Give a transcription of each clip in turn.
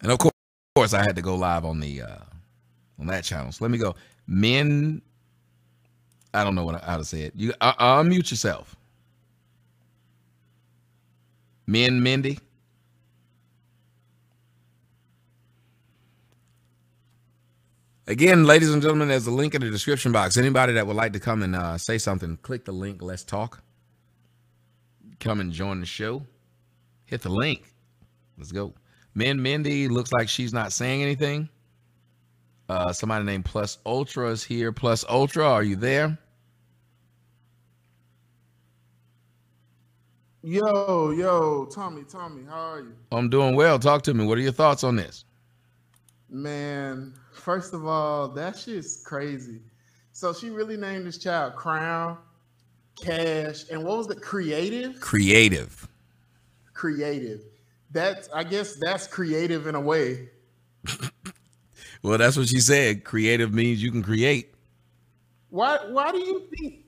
And of course, course, I had to go live on the uh, on that channel. So let me go. Men, I don't know what how to say it. You uh, unmute yourself. Men, Mindy. Again, ladies and gentlemen, there's a link in the description box. Anybody that would like to come and uh, say something, click the link. Let's talk. Come and join the show. Hit the link. Let's go. Men Mindy looks like she's not saying anything. Uh, somebody named Plus Ultra is here. Plus Ultra, are you there? Yo, yo, Tommy, Tommy, how are you? I'm doing well. Talk to me. What are your thoughts on this? Man, first of all, that shit's crazy. So she really named this child Crown, Cash, and what was it? Creative? Creative. Creative. That's I guess that's creative in a way. well, that's what she said. Creative means you can create. Why why do you think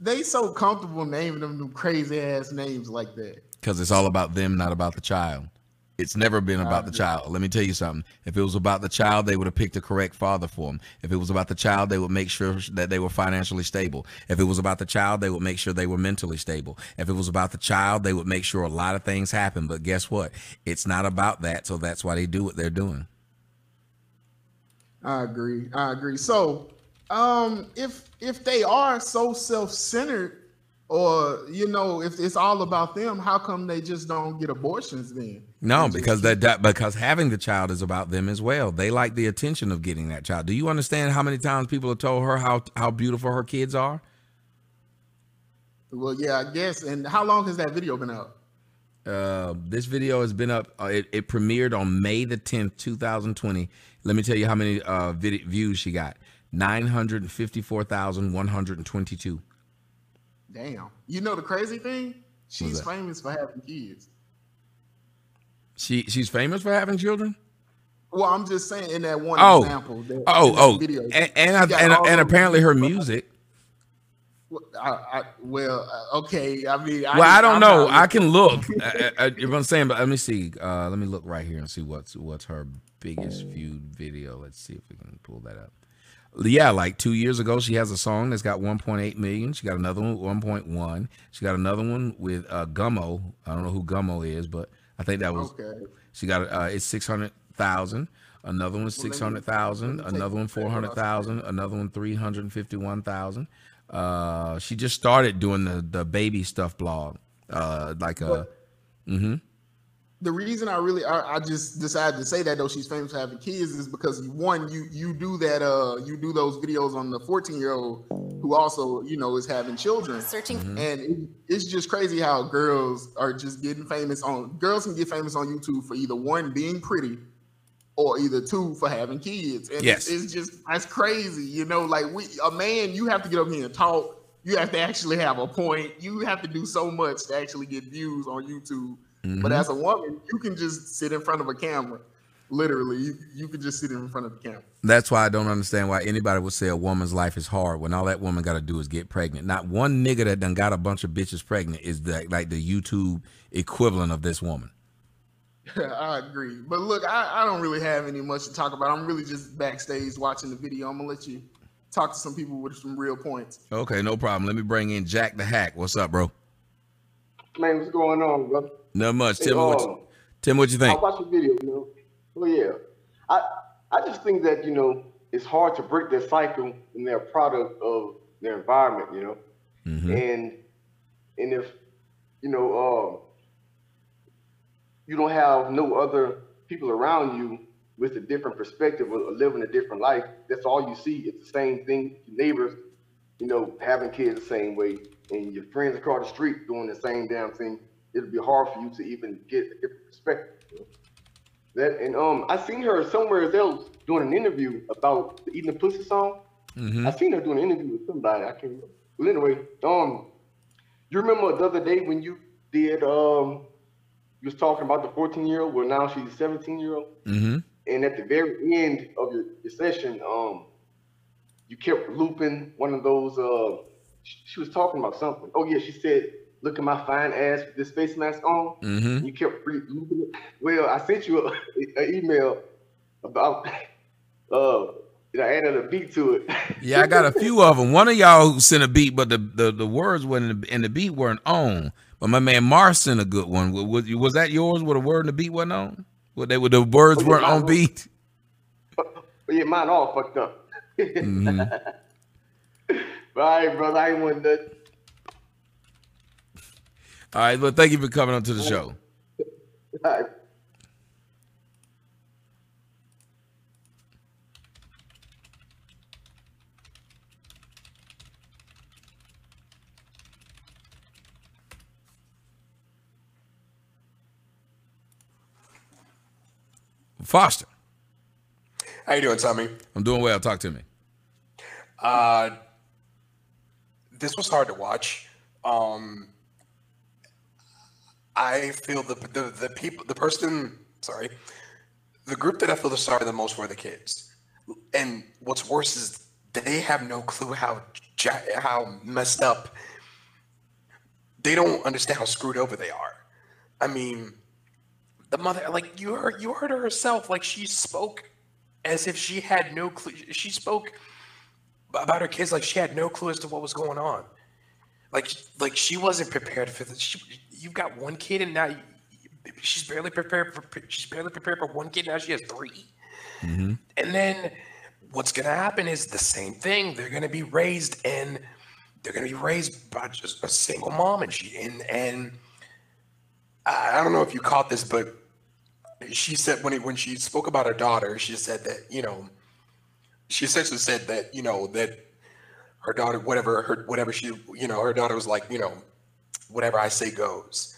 they so comfortable naming them new crazy ass names like that? Because it's all about them, not about the child. It's never been about the child. Let me tell you something. If it was about the child, they would have picked the correct father for him. If it was about the child, they would make sure that they were financially stable. If it was about the child, they would make sure they were mentally stable. If it was about the child, they would make sure a lot of things happen. But guess what? It's not about that. So that's why they do what they're doing. I agree. I agree. So, um, if if they are so self-centered, or you know if it's all about them how come they just don't get abortions then? No because that, that because having the child is about them as well. They like the attention of getting that child. Do you understand how many times people have told her how how beautiful her kids are? Well yeah i guess. And how long has that video been up? Uh, this video has been up uh, it, it, premiered on may the 10th 2020 let me tell you how many uh, video, views she got. 954122 Damn. You know the crazy thing? She's famous for having kids. She she's famous for having children. Well, I'm just saying in that one oh. example. That, oh, oh, video, and and, and, and apparently her music. I, I, well, uh, okay. I mean, well, I, I don't I'm know. I can look. I, I, if I'm saying, but let me see. Uh, let me look right here and see what's what's her biggest viewed video. Let's see if we can pull that up yeah, like two years ago, she has a song that's got 1.8 million. She got another one 1.1. She got another one with uh, Gummo. I don't know who Gummo is, but I think that was. Okay. She got uh, it's 600,000. Another one 600,000. Another one 400,000. Another one 351,000. Uh, she just started doing the the baby stuff blog, uh, like a. Mm-hmm the reason I really I, I, just decided to say that though she's famous for having kids is because one you you do that uh you do those videos on the 14 year old who also you know is having children. Searching mm-hmm. and it, it's just crazy how girls are just getting famous on girls can get famous on YouTube for either one being pretty or either two for having kids. And yes. it's, it's just that's crazy you know like we a man you have to get up here and talk. You have to actually have a point. You have to do so much to actually get views on YouTube Mm-hmm. But as a woman, you can just sit in front of a camera. Literally, you, you can just sit in front of the camera. That's why I don't understand why anybody would say a woman's life is hard when all that woman got to do is get pregnant. Not one nigga that done got a bunch of bitches pregnant is the, like the YouTube equivalent of this woman. I agree. But look, I, I don't really have any much to talk about. I'm really just backstage watching the video. I'm gonna let you talk to some people with some real points. Okay, no problem. Let me bring in Jack the Hack. What's up, bro? Man, what's going on, brother? Not much. Tim, what you, um, Tim, what you think? I watched the video, you know. Well, yeah. I I just think that, you know, it's hard to break their cycle and they're a product of their environment, you know. Mm-hmm. And and if, you know, um, you don't have no other people around you with a different perspective or living a different life, that's all you see. It's the same thing. Your neighbors, you know, having kids the same way, and your friends across the street doing the same damn thing it'll be hard for you to even get a different perspective. That and um, I seen her somewhere else doing an interview about the eating the pussy song. Mm-hmm. I seen her doing an interview with somebody. I can't remember. But anyway, um, you remember the other day when you did um, you was talking about the 14 year old. Well, now she's a 17 year old. Mm-hmm. And at the very end of your, your session, um, you kept looping one of those. Uh, she, she was talking about something. Oh yeah, she said look at my fine ass with this face mask on. Mm-hmm. You kept re- looking at, well, I sent you an email about uh you know, added a beat to it. yeah, I got a few of them. One of y'all who sent a beat, but the the, the words weren't in the, beat weren't on. But my man Mars sent a good one. Was, was that yours? Where the word and the beat wasn't on? What they were the words oh, yeah, weren't on beat. Well yeah, mine all fucked up. mm-hmm. all right, brother, I ain't want that. All right, well, thank you for coming on to the show. Right. Foster. How you doing, Tommy? I'm doing well. Talk to me. Uh, this was hard to watch. Um, I feel the, the the people, the person, sorry, the group that I feel the sorry the most for the kids. And what's worse is they have no clue how how messed up. They don't understand how screwed over they are. I mean, the mother, like you heard, you heard her herself, like she spoke as if she had no clue. She spoke about her kids like she had no clue as to what was going on. Like, like she wasn't prepared for this. She, you've got one kid, and now she's barely prepared for. She's barely prepared for one kid. Now she has 3 mm-hmm. And then what's going to happen is the same thing. They're going to be raised and they're going to be raised by just a single mom, and she and and I don't know if you caught this, but she said when when she spoke about her daughter, she said that you know, she essentially said that you know that her daughter, whatever her whatever she you know, her daughter was like you know, whatever I say goes.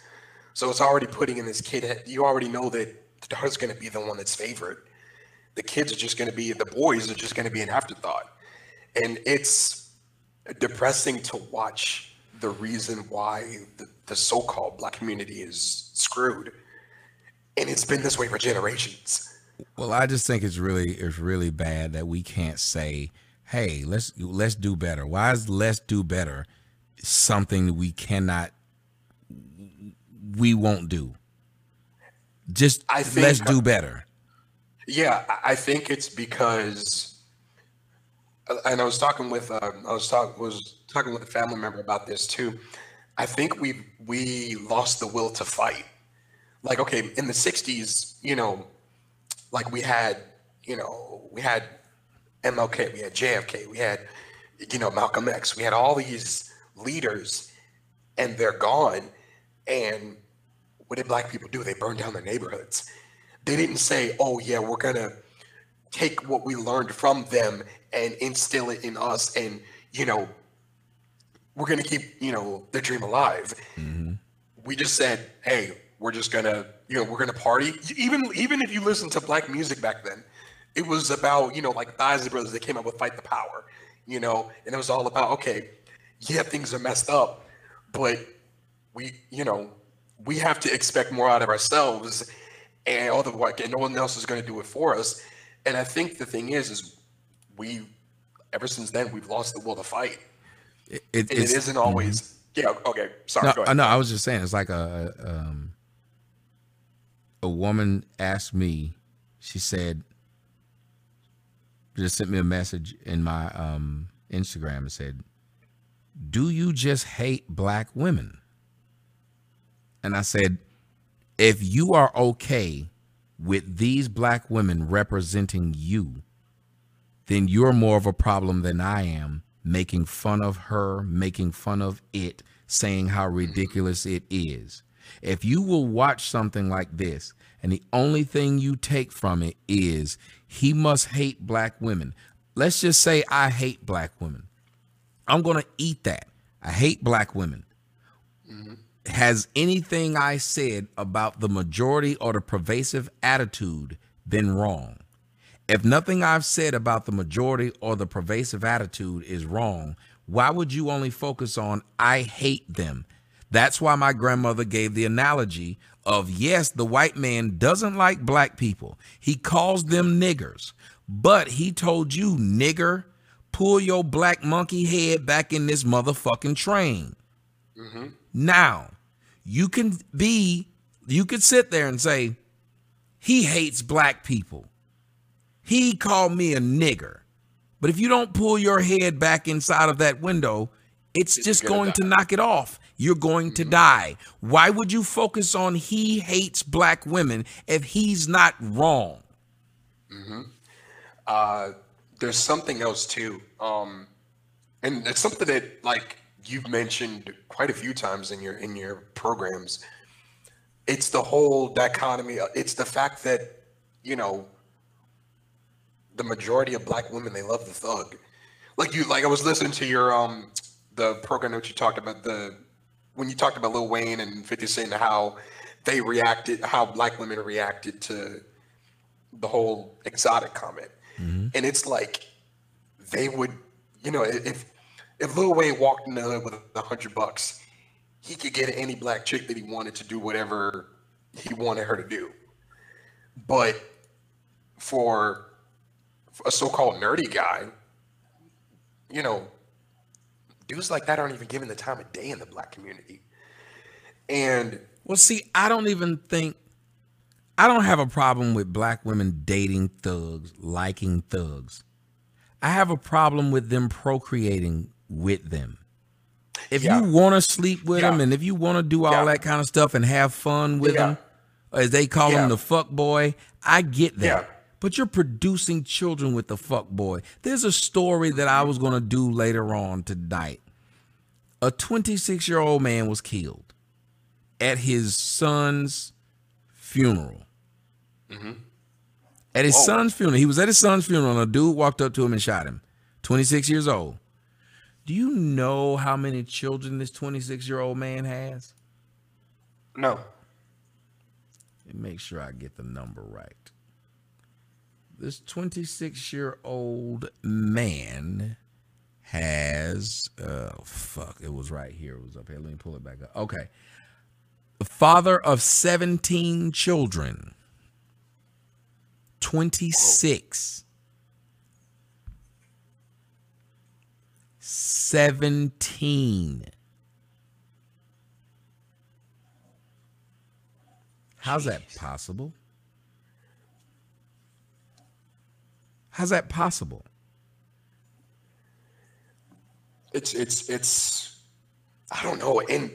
So it's already putting in this kid. You already know that the daughter's going to be the one that's favored. The kids are just going to be the boys are just going to be an afterthought, and it's depressing to watch the reason why the, the so-called black community is screwed and it's been this way for generations. Well, I just think it's really it's really bad that we can't say, "Hey, let's let's do better." Why is let's do better something we cannot we won't do? Just I think, let's do better. Yeah, I think it's because and I was talking with uh, I was talking was talking with a family member about this too. I think we we lost the will to fight like okay in the 60s you know like we had you know we had mlk we had jfk we had you know malcolm x we had all these leaders and they're gone and what did black people do? They burned down their neighborhoods. They didn't say oh yeah we're gonna take what we learned from them and instill it in us and you know we're gonna keep you know the dream alive. Mm-hmm. we just said hey we're just gonna you know we're gonna party. Even even if you listen to black music back then it was about you know like the Isley Brothers they came up with fight the power you know and it was all about okay yeah things are messed up but we you know we have to expect more out of ourselves and all the work and no one else is going to do it for us and i think the thing is is we ever since then we've lost the will to fight it, it, it isn't always mm-hmm. yeah okay sorry no, no i was just saying it's like a um a woman asked me, she said, just sent me a message in my um, Instagram and said, Do you just hate black women? And I said, If you are okay with these black women representing you, then you're more of a problem than I am, making fun of her, making fun of it, saying how ridiculous it is. If you will watch something like this and the only thing you take from it is he must hate black women, let's just say I hate black women. I'm going to eat that. I hate black women. Mm-hmm. Has anything I said about the majority or the pervasive attitude been wrong? If nothing I've said about the majority or the pervasive attitude is wrong, why would you only focus on I hate them? That's why my grandmother gave the analogy of yes, the white man doesn't like black people. He calls them niggers. But he told you, nigger, pull your black monkey head back in this motherfucking train. Mm-hmm. Now, you can be, you could sit there and say, he hates black people. He called me a nigger. But if you don't pull your head back inside of that window, it's, it's just going die. to knock it off. You're going to mm-hmm. die. Why would you focus on he hates black women if he's not wrong? Mm-hmm. Uh, there's something else too. Um, and it's something that like you've mentioned quite a few times in your in your programs. It's the whole dichotomy. It's the fact that you know the majority of black women they love the thug. Like you, like I was listening to your um the program that you talked about the when you talked about Lil Wayne and 50 Cent and how they reacted, how black women reacted to the whole exotic comment. Mm-hmm. And it's like they would, you know, if if Lil Wayne walked in the hood with a hundred bucks, he could get any black chick that he wanted to do whatever he wanted her to do. But for a so-called nerdy guy, you know, dudes like that aren't even given the time of day in the black community. And well, see, I don't even think I don't have a problem with black women dating thugs, liking thugs. I have a problem with them procreating with them. If yeah. you want to sleep with yeah. them and if you want to do all yeah. that kind of stuff and have fun with them, as they call him the fuck boy, I get that. But you're producing children with the fuck boy. There's a story that I was going to do later on tonight. A 26 year old man was killed at his son's funeral. Mm-hmm. At his Whoa. son's funeral, he was at his son's funeral, and a dude walked up to him and shot him. 26 years old. Do you know how many children this 26 year old man has? No. And Make sure I get the number right. This 26 year old man has, oh, fuck, it was right here. It was up here. Let me pull it back up. Okay. Father of 17 children. 26. 17. How's that possible? How's that possible? It's it's it's I don't know. And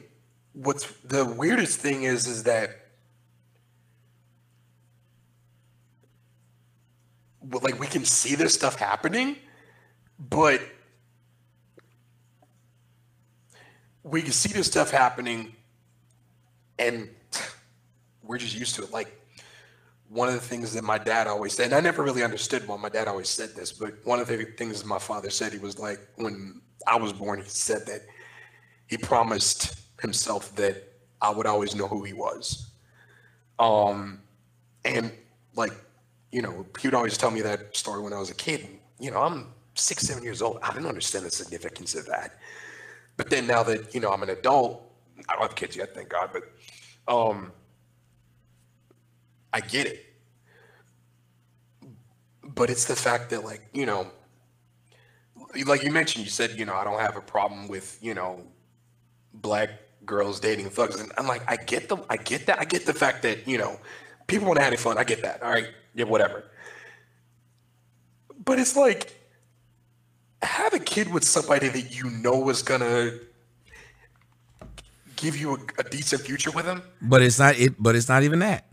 what's the weirdest thing is is that like we can see this stuff happening, but we can see this stuff happening and we're just used to it. Like one of the things that my dad always said, and I never really understood why my dad always said this, but one of the things my father said, he was like, when I was born, he said that he promised himself that I would always know who he was. Um, and like you know, he would always tell me that story when I was a kid. You know, I'm six, seven years old. I didn't understand the significance of that. But then now that, you know, I'm an adult, I don't have kids yet, thank God, but um, I get it. But it's the fact that, like, you know, like you mentioned, you said, you know, I don't have a problem with, you know, black girls dating thugs. And I'm like, I get the, I get that. I get the fact that, you know, people want to have fun. I get that. All right yeah, whatever. But it's like have a kid with somebody that you know is gonna give you a, a decent future with him. But it's not it. But it's not even that.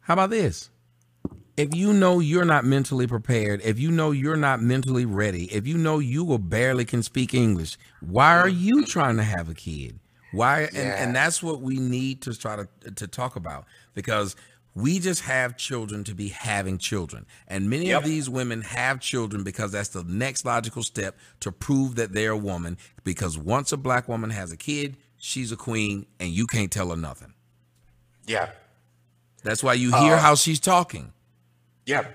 How about this? If you know you're not mentally prepared, if you know you're not mentally ready, if you know you will barely can speak English, why are you mm-hmm. trying to have a kid? Why? Yeah. And, and that's what we need to try to to talk about because we just have children to be having children. And many yep. of these women have children because that's the next logical step to prove that they're a woman. Because once a black woman has a kid, she's a queen and you can't tell her nothing. Yeah. That's why you hear uh, how she's talking. Yeah.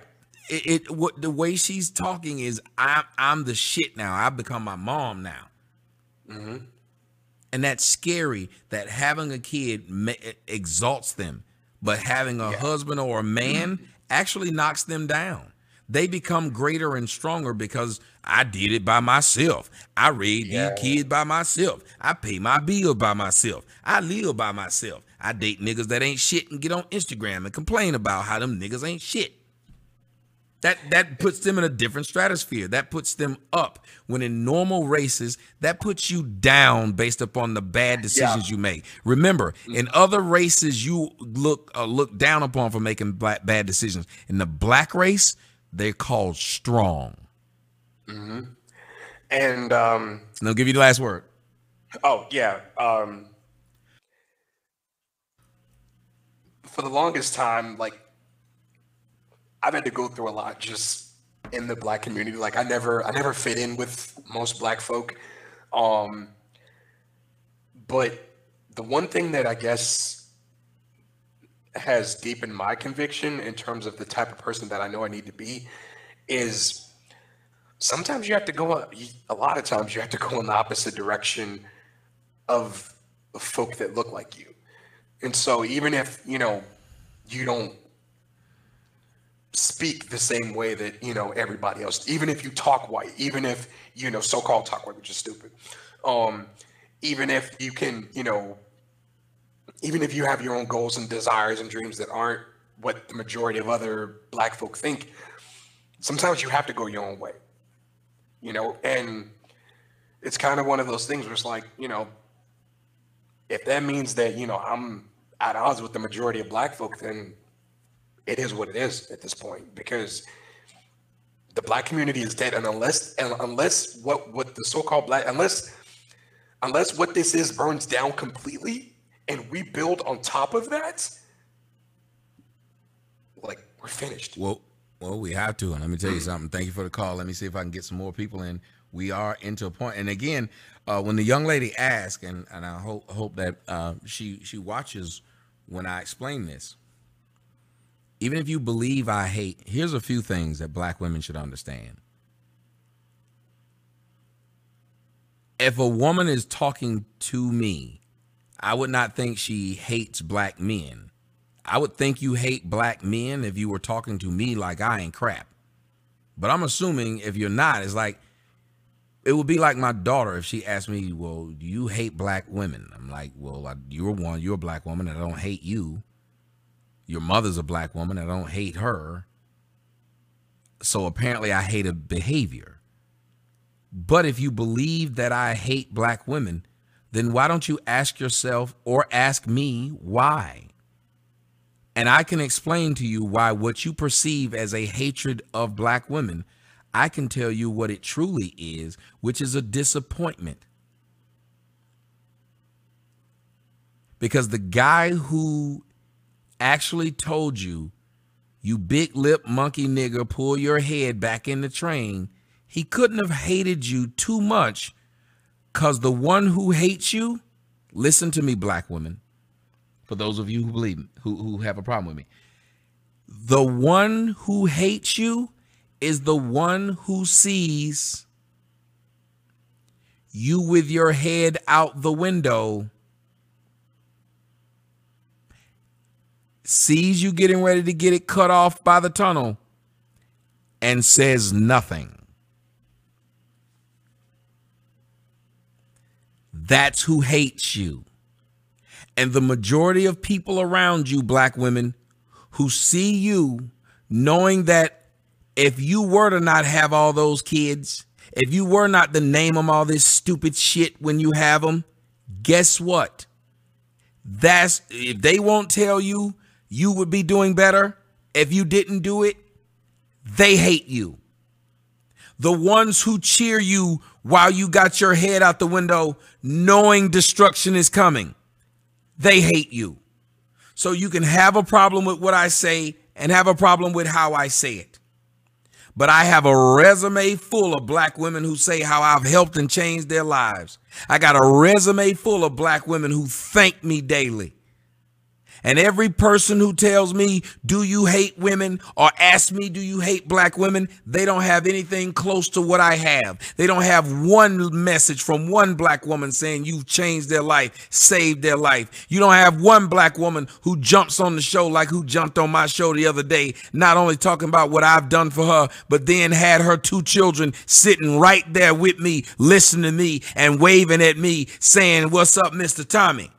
It, it what the way she's talking is I'm I'm the shit now. I've become my mom now. Mm-hmm. And that's scary that having a kid exalts them but having a yeah. husband or a man actually knocks them down. they become greater and stronger because I did it by myself. I raised yeah. these kids by myself. I pay my bills by myself. I live by myself. I date niggas that ain't shit and get on Instagram and complain about how them niggas ain't shit. That that puts them in a different stratosphere. That puts them up. When in normal races, that puts you down based upon the bad decisions yeah. you make. Remember, mm-hmm. in other races, you look uh, look down upon for making black, bad decisions. In the black race, they're called strong. Mm-hmm. And um, and they'll give you the last word. Oh yeah. Um, for the longest time, like I've had to go through a lot just in the black community. Like I never I never fit in with most black folk. Um but the one thing that I guess has deepened my conviction in terms of the type of person that I know I need to be is sometimes you have to go a lot of times you have to go in the opposite direction of folk that look like you. And so even if, you know, you don't speak the same way that you know everybody else even if you talk white even if you know so-called talk white which is stupid um even if you can you know even if you have your own goals and desires and dreams that aren't what the majority of other black folk think sometimes you have to go your own way you know? And it's kind of one of those things where it's like you know if that means that you know i'm at odds with the majority of black folk then it is what it is at this point because the black community is dead and unless and unless what what the so-called black unless unless what this is burns down completely and we build on top of that like we're finished. Well well we have to and let me tell you something. Thank you for the call. Let me see if i can get some more people in. We are into a point and again uh, when the young lady asked and, and i hope hope that uh, she she watches when i explain this even if you believe I hate, here's a few things that black women should understand. If a woman is talking to me, I would not think she hates black men. I would think you hate black men if you were talking to me like I ain't crap. But I'm assuming if you're not, it's like it would be like my daughter if she asked me, "Well, do you hate black women?" I'm like, "Well, I, you're one. You're a black woman. And I don't hate you." Your mother's a black woman. I don't hate her. So apparently I hate a behavior. But if you believe that I hate black women, then why don't you ask yourself or ask me why? And I can explain to you why what you perceive as a hatred of black women, I can tell you what it truly is, which is a disappointment. Because the guy who actually told you, you big lip monkey nigger, pull your head back in the train, he couldn't have hated you too much because the one who hates you, listen to me, black women, for those of you who believe who, who have a problem with me. The one who hates you is the one who sees you with your head out the window sees you getting ready to get it cut off by the tunnel and says nothing. That's who hates you. And the majority of people around you, black women, who see you knowing that if you were to not have all those kids, if you were not to name them all this stupid shit when you have them, guess what? That's if they won't tell you you would be doing better if you didn't do it, they hate you. The ones who cheer you while you got your head out the window knowing destruction is coming, they hate you. So you can have a problem with what I say and have a problem with how I say it. But I have a resume full of black women who say how I've helped and changed their lives. I got a resume full of black women who thank me daily. And every person who tells me, do you hate women or ask me, do you hate black women? They don't have anything close to what I have. They don't have one message from one black woman saying you've changed their life, saved their life. You don't have one black woman who jumps on the show like who jumped on my show the other day, not only talking about what I've done for her, but then had her two children sitting right there with me, listening to me and waving at me saying, what's up, Mr. Tommy?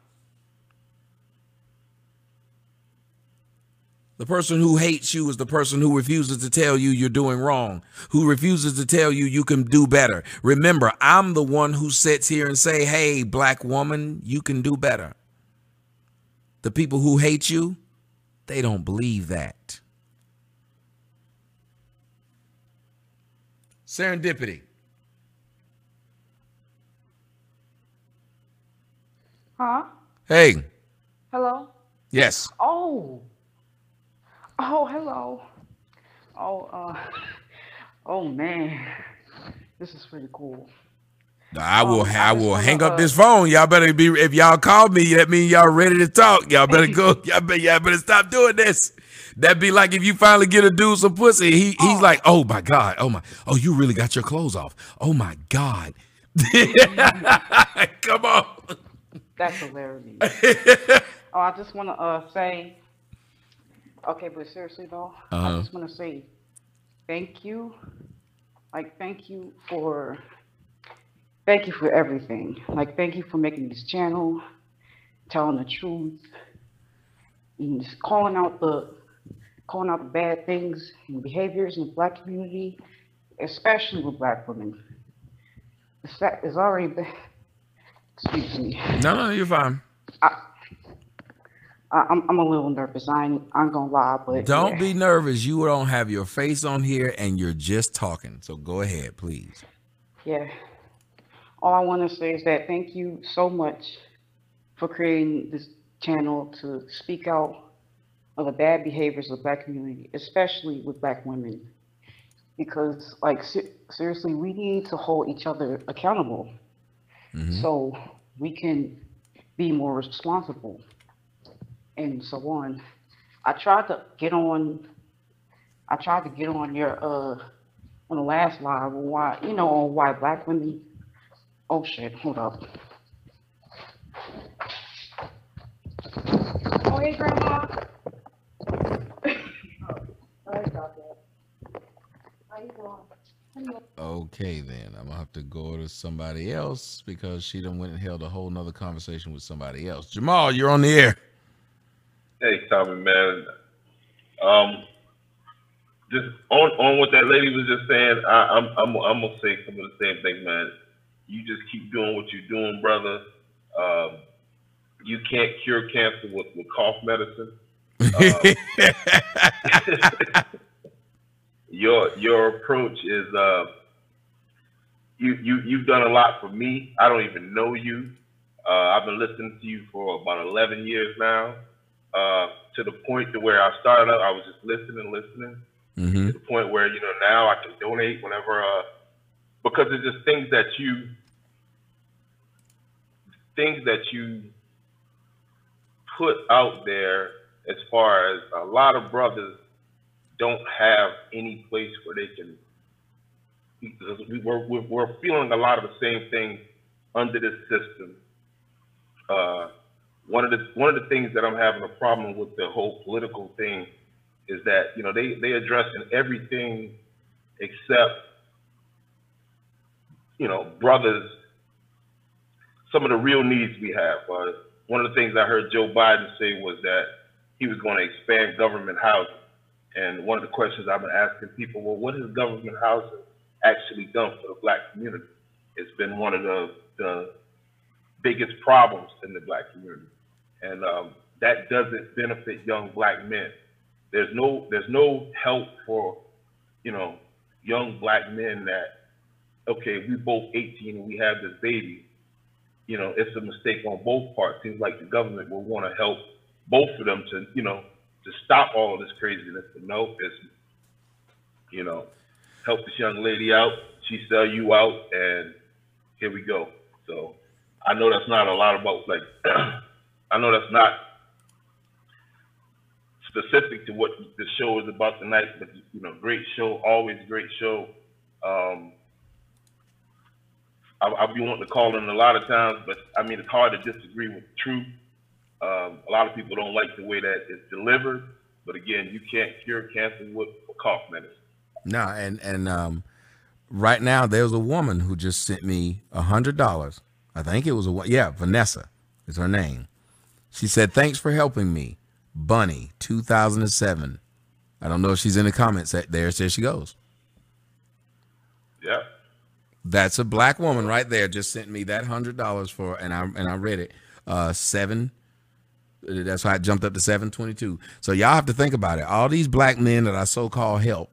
The person who hates you is the person who refuses to tell you you're doing wrong, who refuses to tell you you can do better. Remember, I'm the one who sits here and say, "Hey, black woman, you can do better." The people who hate you, they don't believe that. Serendipity. Huh? Hey. Hello? Yes. Oh. Oh, hello. Oh, uh, oh man, this is pretty cool. I will. Um, I, I will hang up uh, this phone. Y'all better be. If y'all call me, that means y'all ready to talk. Y'all better go. Y'all better. Y'all better stop doing this. That'd be like if you finally get a dude some pussy. He he's oh. like, oh my god, oh my, oh you really got your clothes off. Oh my god. Come on. That's hilarious. oh, I just want to uh, say Okay, but seriously though, uh-huh. I just want to say thank you. Like, thank you for, thank you for everything. Like, thank you for making this channel, telling the truth, and just calling out the, calling out the bad things and behaviors in the black community, especially with black women. It's, it's already been, excuse me. No, no, you're fine. I, I'm, I'm a little nervous. I ain't, I'm gonna lie, but don't yeah. be nervous. You don't have your face on here, and you're just talking. So go ahead, please. Yeah. All I want to say is that thank you so much for creating this channel to speak out of the bad behaviors of the black community, especially with black women. Because, like, seriously, we need to hold each other accountable mm-hmm. so we can be more responsible and so on. I tried to get on. I tried to get on your uh on the last live why you know on why black women. Oh shit! Hold up. Oh hey grandma. Sorry about. How you doing? Okay, then I'm gonna have to go to somebody else because she done went and held a whole nother conversation with somebody else. Jamal, you're on the air. Hey, Tommy, man. Um, just on on what that lady was just saying, I, I'm I'm I'm gonna say some of the same thing, man. You just keep doing what you're doing, brother. Um, you can't cure cancer with, with cough medicine. Um, your your approach is uh, you you you've done a lot for me. I don't even know you. Uh, I've been listening to you for about 11 years now. Uh, to the point to where I started out, I was just listening, listening. Mm-hmm. To the point where you know now I can donate whenever, uh, because it's just things that you, things that you put out there. As far as a lot of brothers don't have any place where they can. We, we're, we're feeling a lot of the same thing under this system. Uh, one of the one of the things that I'm having a problem with the whole political thing is that you know they they addressing everything except you know brothers some of the real needs we have. Uh, one of the things I heard Joe Biden say was that he was going to expand government housing. And one of the questions I've been asking people, well, what has government housing actually done for the black community? It's been one of the, the biggest problems in the black community and um, that doesn't benefit young black men. There's no there's no help for you know young black men that okay we both 18 and we have this baby. You know it's a mistake on both parts. Seems like the government will want to help both of them to you know to stop all of this craziness. But no, it's you know help this young lady out. She sell you out, and here we go. So I know that's not a lot about like I know that's not specific to what the show is about tonight, but you know, great show, always great show. Um, I, I'll be wanting to call in a lot of times, but I mean, it's hard to disagree with truth. Um, a lot of people don't like the way that it's delivered, but again, you can't cure cancer with cough medicine. No, and and um, right now there's a woman who just sent me a hundred dollars. I think it was a yeah, Vanessa is her name. She said, "Thanks for helping me." Bunny, 2007. I don't know if she's in the comments there. There she goes. Yeah. That's a black woman right there. Just sent me that hundred dollars for, and I and I read it. Uh, seven. That's why I jumped up to seven twenty two. So y'all have to think about it. All these black men that I so called help,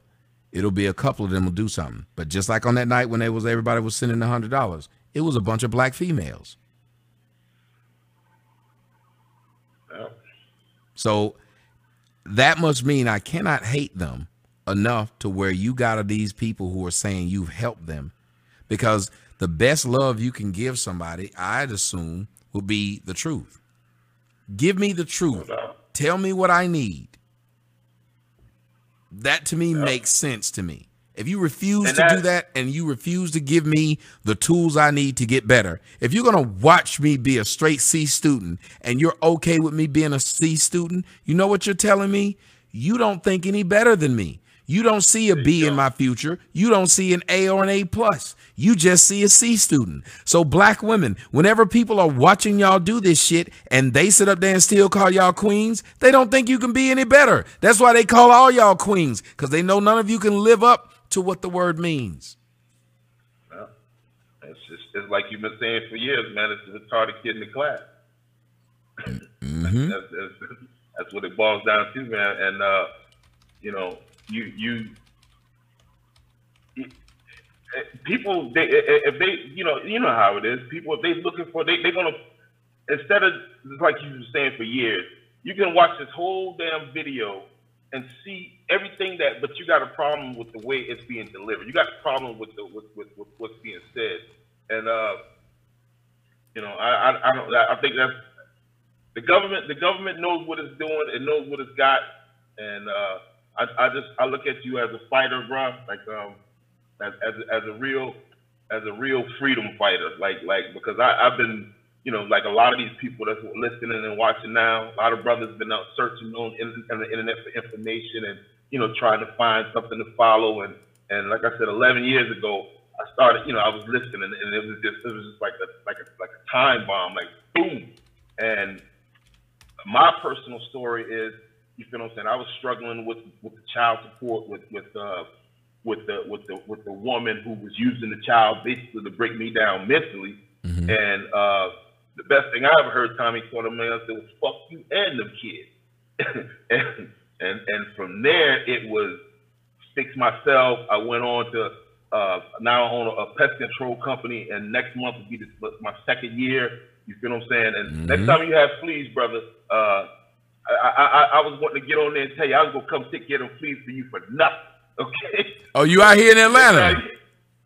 it'll be a couple of them will do something. But just like on that night when they was everybody was sending a hundred dollars, it was a bunch of black females. So that must mean I cannot hate them enough to where you got to these people who are saying you've helped them because the best love you can give somebody, I'd assume, would be the truth. Give me the truth. Tell me what I need. That to me makes sense to me. If you refuse and to do that and you refuse to give me the tools I need to get better, if you're going to watch me be a straight C student and you're okay with me being a C student, you know what you're telling me? You don't think any better than me. You don't see a B in my future. You don't see an A or an A plus. You just see a C student. So black women, whenever people are watching y'all do this shit and they sit up there and still call y'all queens, they don't think you can be any better. That's why they call all y'all queens because they know none of you can live up to what the word means. Well, it's just it's like you've been saying for years, man. It's the retarded kid in the class. Mm-hmm. that's, that's, that's, what it boils down to, man. And uh, you know, you you people they if they you know you know how it is. People if they looking for they they're gonna instead of like you've been saying for years, you can watch this whole damn video and see everything that, but you got a problem with the way it's being delivered. You got a problem with the with, with, with what's being said, and uh, you know, I, I I don't I think that's the government. The government knows what it's doing. It knows what it's got, and uh, I I just I look at you as a fighter, bro. Like um, as as as a real as a real freedom fighter. Like like because I I've been you know, like a lot of these people that's listening and watching now, a lot of brothers been out searching on, on the internet for information and you know trying to find something to follow. And and like I said, 11 years ago, I started, you know, I was listening and it was just it was just like a like a like a time bomb, like boom. And my personal story is, you feel what I'm saying? I was struggling with with the child support, with with uh with the with the with the woman who was using the child basically to break me down mentally. Mm-hmm. And uh the best thing I ever heard Tommy man say was "fuck you and them kids," and and and from there it was fix myself. I went on to uh, now I own a, a, pest control company, and next month will be this, my second year. You feel what I'm saying? And mm-hmm. next time you have fleas, brother, uh, I, I, I was wanting to get on there and tell you I was gonna come take get them fleas for you for nothing. Okay. Oh, you out here in Atlanta?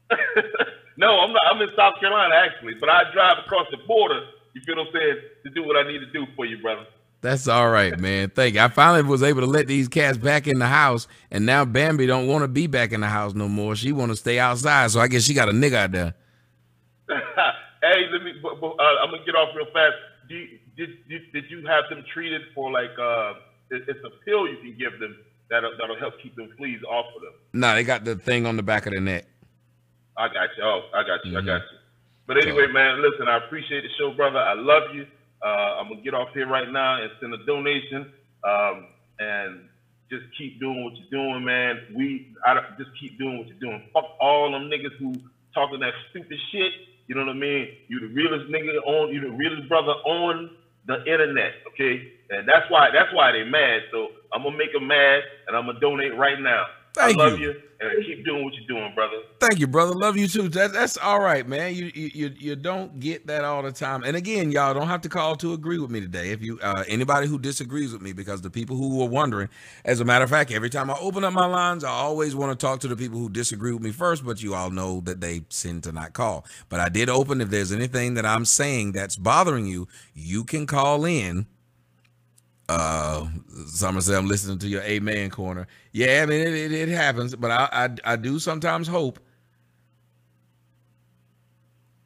no, I'm not. I'm in South Carolina actually, but I drive across the border you feel what I'm saying? To do what I need to do for you, brother. That's all right, man. Thank you. I finally was able to let these cats back in the house, and now Bambi don't want to be back in the house no more. She want to stay outside, so I guess she got a nigga out there. hey, let me. Uh, I'm gonna get off real fast. You, did, did did you have them treated for like? Uh, it's a pill you can give them that'll that'll help keep them fleas off of them. Nah, they got the thing on the back of the neck. I got you. Oh, I got you. Mm-hmm. I got you. But anyway, man, listen, I appreciate the show, brother. I love you. Uh, I'm gonna get off here right now and send a donation, um, and just keep doing what you're doing, man. We, I just keep doing what you're doing. Fuck all them niggas who talking that stupid shit. You know what I mean? You the realest nigga on, you the realest brother on the internet. Okay, and that's why that's why they mad. So I'm gonna make them mad, and I'm gonna donate right now. Thank I love you. you. and keep doing what you're doing, brother. Thank you, brother. Love you too. That, that's all right, man. You, you you don't get that all the time. And again, y'all don't have to call to agree with me today. If you uh, anybody who disagrees with me, because the people who are wondering, as a matter of fact, every time I open up my lines, I always want to talk to the people who disagree with me first. But you all know that they tend to not call. But I did open. If there's anything that I'm saying that's bothering you, you can call in Uh, Summer said, "I'm listening to your amen corner." Yeah, I mean it, it, it happens, but I, I I do sometimes hope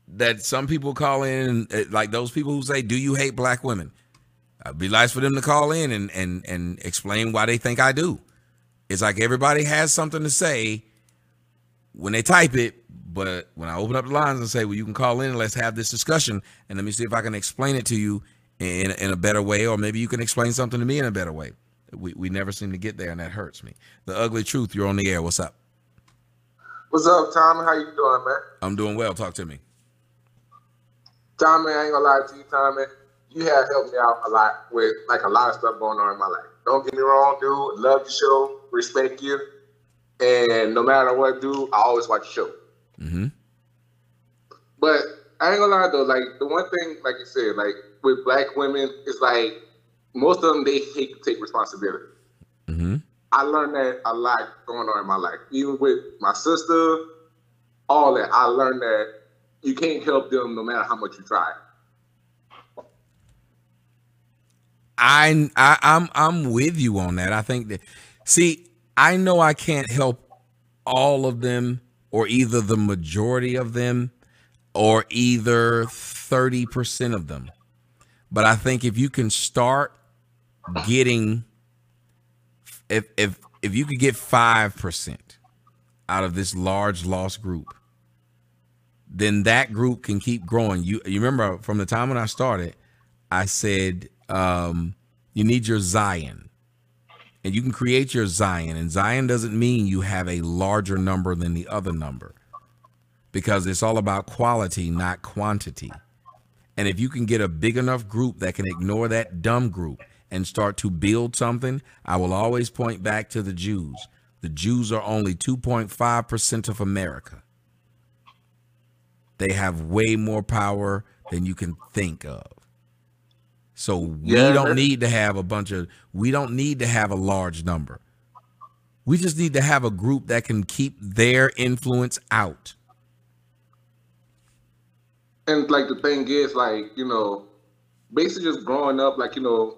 that some people call in, eh, like those people who say, "Do you hate black women?" It'd be nice for them to call in and and and explain why they think I do. It's like everybody has something to say when they type it, but when I open up the lines and say, "Well, you can call in and let's have this discussion," and let me see if I can explain it to you in in a better way, or maybe you can explain something to me in a better way. We we never seem to get there, and that hurts me. The ugly truth. You're on the air. What's up? What's up, Tommy? How you doing, man? I'm doing well. Talk to me. Tommy, I ain't gonna lie to you, Tommy. You have helped me out a lot with like a lot of stuff going on in my life. Don't get me wrong, dude. Love the show, respect you, and no matter what, dude, I always watch the show. Mm-hmm. But I ain't gonna lie though, like the one thing, like you said, like with black women, it's like most of them they hate to take responsibility. Mm-hmm. I learned that a lot going on in my life, even with my sister, all that. I learned that you can't help them no matter how much you try. I, I I'm I'm with you on that. I think that see, I know I can't help all of them or either the majority of them or either 30% of them. But I think if you can start getting if if if you could get 5% out of this large lost group, then that group can keep growing. You you remember from the time when I started, I said um, you need your Zion, and you can create your Zion. And Zion doesn't mean you have a larger number than the other number, because it's all about quality, not quantity. And if you can get a big enough group that can ignore that dumb group and start to build something, I will always point back to the Jews. The Jews are only 2.5% of America. They have way more power than you can think of. So we yeah, don't need to have a bunch of we don't need to have a large number. We just need to have a group that can keep their influence out. And like the thing is, like, you know, basically just growing up, like, you know,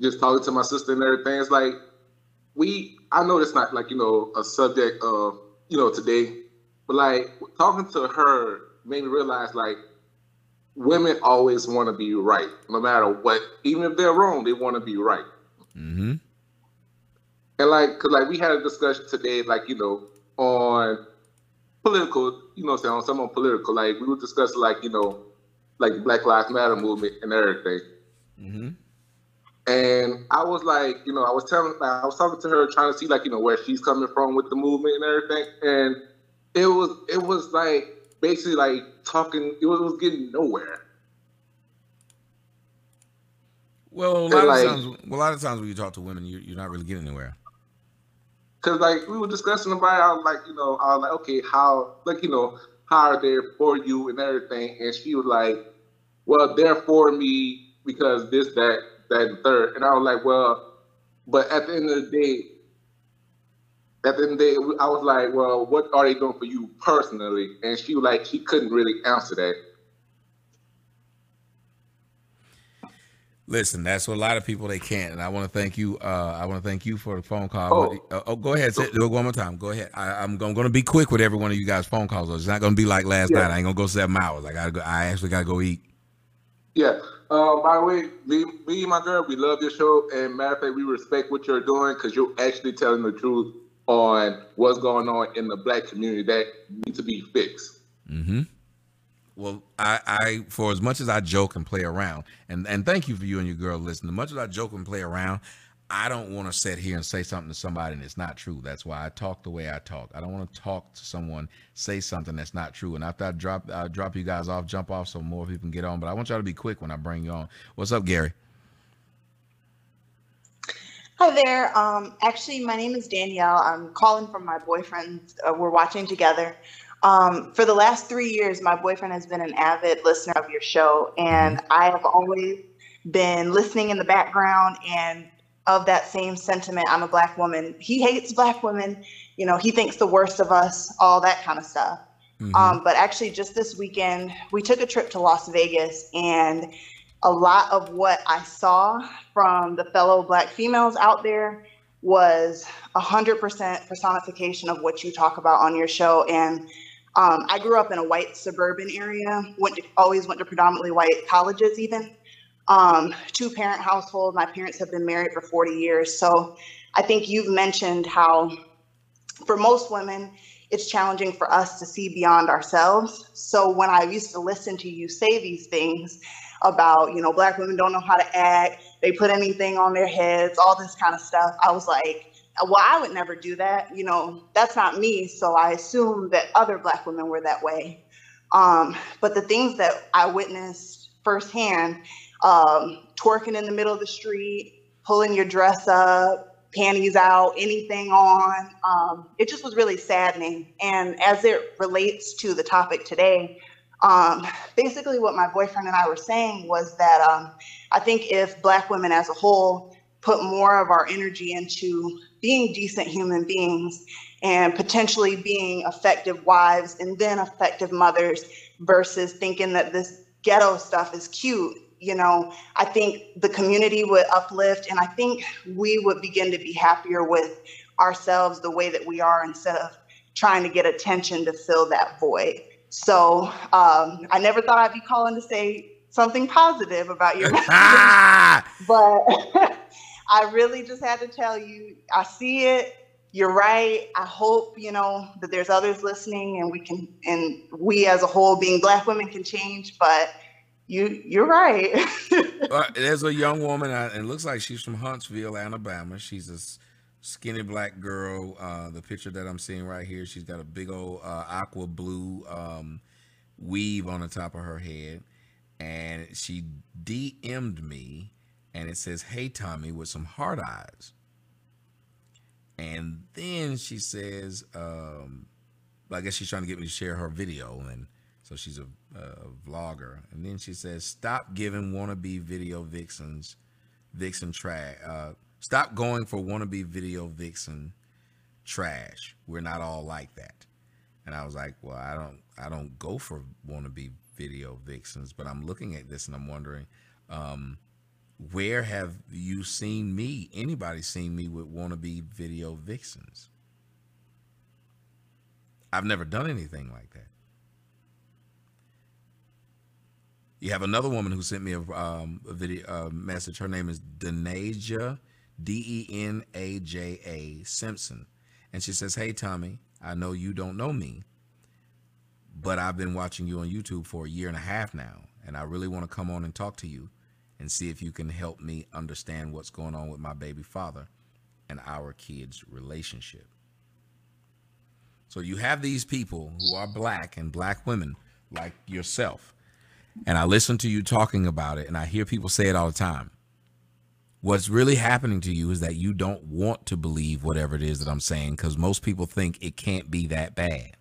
just talking to my sister and everything, it's like we I know it's not like, you know, a subject of, you know, today, but like talking to her made me realize like women always want to be right, no matter what. Even if they're wrong, they want to be right. Mm-hmm. And like, cause like we had a discussion today, like you know, on political, you know, saying on some on political, like we were discussing, like you know, like Black Lives Matter movement and everything. Mm-hmm. And I was like, you know, I was telling, like, I was talking to her, trying to see, like, you know, where she's coming from with the movement and everything. And it was, it was like basically like talking. It was, it was getting nowhere. Well, a lot of times, well, a lot of times when you talk to women, you're, you're not really getting anywhere. Cause like we were discussing about, was like, you know, I was like, okay, how, like, you know, how are they for you and everything? And she was like, well, they're for me because this, that, that, and third. And I was like, well, but at the end of the day, at the end of the day, I was like, well, what are they doing for you personally? And she was like, she couldn't really answer that. Listen, that's what a lot of people they can't, and I want to thank you. Uh, I want to thank you for the phone call. Oh, uh, oh go ahead, say, do it one more time. Go ahead. I, am going to be quick with every one of you guys' phone calls. It's not going to be like last yeah. night. I ain't going to go seven hours. I got to go. I actually got to go eat. Yeah. Uh, by the way, me, me my girl, we love your show, and matter of fact, we respect what you're doing because you're actually telling the truth on what's going on in the black community that needs to be fixed. Mm-hmm. Well, I, I, for as much as I joke and play around, and and thank you for you and your girl listening. As much as I joke and play around, I don't want to sit here and say something to somebody and it's not true. That's why I talk the way I talk. I don't want to talk to someone, say something that's not true. And after I drop, I drop you guys off, jump off, so more people can get on. But I want y'all to be quick when I bring you on. What's up, Gary? Hi there. Um, actually, my name is Danielle. I'm calling from my boyfriend. Uh, we're watching together. Um, for the last three years, my boyfriend has been an avid listener of your show, and mm-hmm. I have always been listening in the background and of that same sentiment. I'm a black woman. He hates black women. You know, he thinks the worst of us, all that kind of stuff. Mm-hmm. Um, but actually, just this weekend, we took a trip to Las Vegas, and a lot of what I saw from the fellow Black females out there was 100% personification of what you talk about on your show. And um, I grew up in a white suburban area, went to, always went to predominantly white colleges, even. Um, two parent household. My parents have been married for 40 years. So I think you've mentioned how, for most women, it's challenging for us to see beyond ourselves. So when I used to listen to you say these things about, you know, black women don't know how to act, they put anything on their heads, all this kind of stuff, I was like, well, I would never do that. You know, that's not me. So I assume that other black women were that way. Um, but the things that I witnessed firsthand, um, twerking in the middle of the street, pulling your dress up, panties out, anything on. Um, it just was really saddening. And as it relates to the topic today, um, basically what my boyfriend and I were saying was that um, I think if Black women as a whole put more of our energy into being decent human beings and potentially being effective wives and then effective mothers versus thinking that this ghetto stuff is cute you know, I think the community would uplift and I think we would begin to be happier with ourselves the way that we are instead of trying to get attention to fill that void. So um, I never thought I'd be calling to say something positive about your but I really just had to tell you, I see it. You're right. I hope you know that there's others listening, and we can, and we as a whole, being Black women, can change. But you you're right. there's a young woman, uh, it looks like she's from Huntsville, Alabama. She's a skinny black girl. Uh, the picture that I'm seeing right here, she's got a big old uh, aqua blue um, weave on the top of her head, and she DM'd me, and it says, "Hey Tommy," with some hard eyes. And then she says, um, I guess she's trying to get me to share her video, and so she's a, a vlogger. And then she says, "Stop giving wannabe video vixens, vixen trash. Uh, stop going for wannabe video vixen trash. We're not all like that." And I was like, "Well, I don't, I don't go for wannabe video vixens, but I'm looking at this and I'm wondering." Um, where have you seen me? Anybody seen me with wannabe video vixens? I've never done anything like that. You have another woman who sent me a, um, a video message. Her name is Denaja, D E N A J A Simpson. And she says, Hey, Tommy, I know you don't know me, but I've been watching you on YouTube for a year and a half now. And I really want to come on and talk to you and see if you can help me understand what's going on with my baby father and our kids' relationship. So you have these people who are black and black women like yourself and I listen to you talking about it and I hear people say it all the time. What's really happening to you is that you don't want to believe whatever it is that I'm saying because most people think it can't be that bad.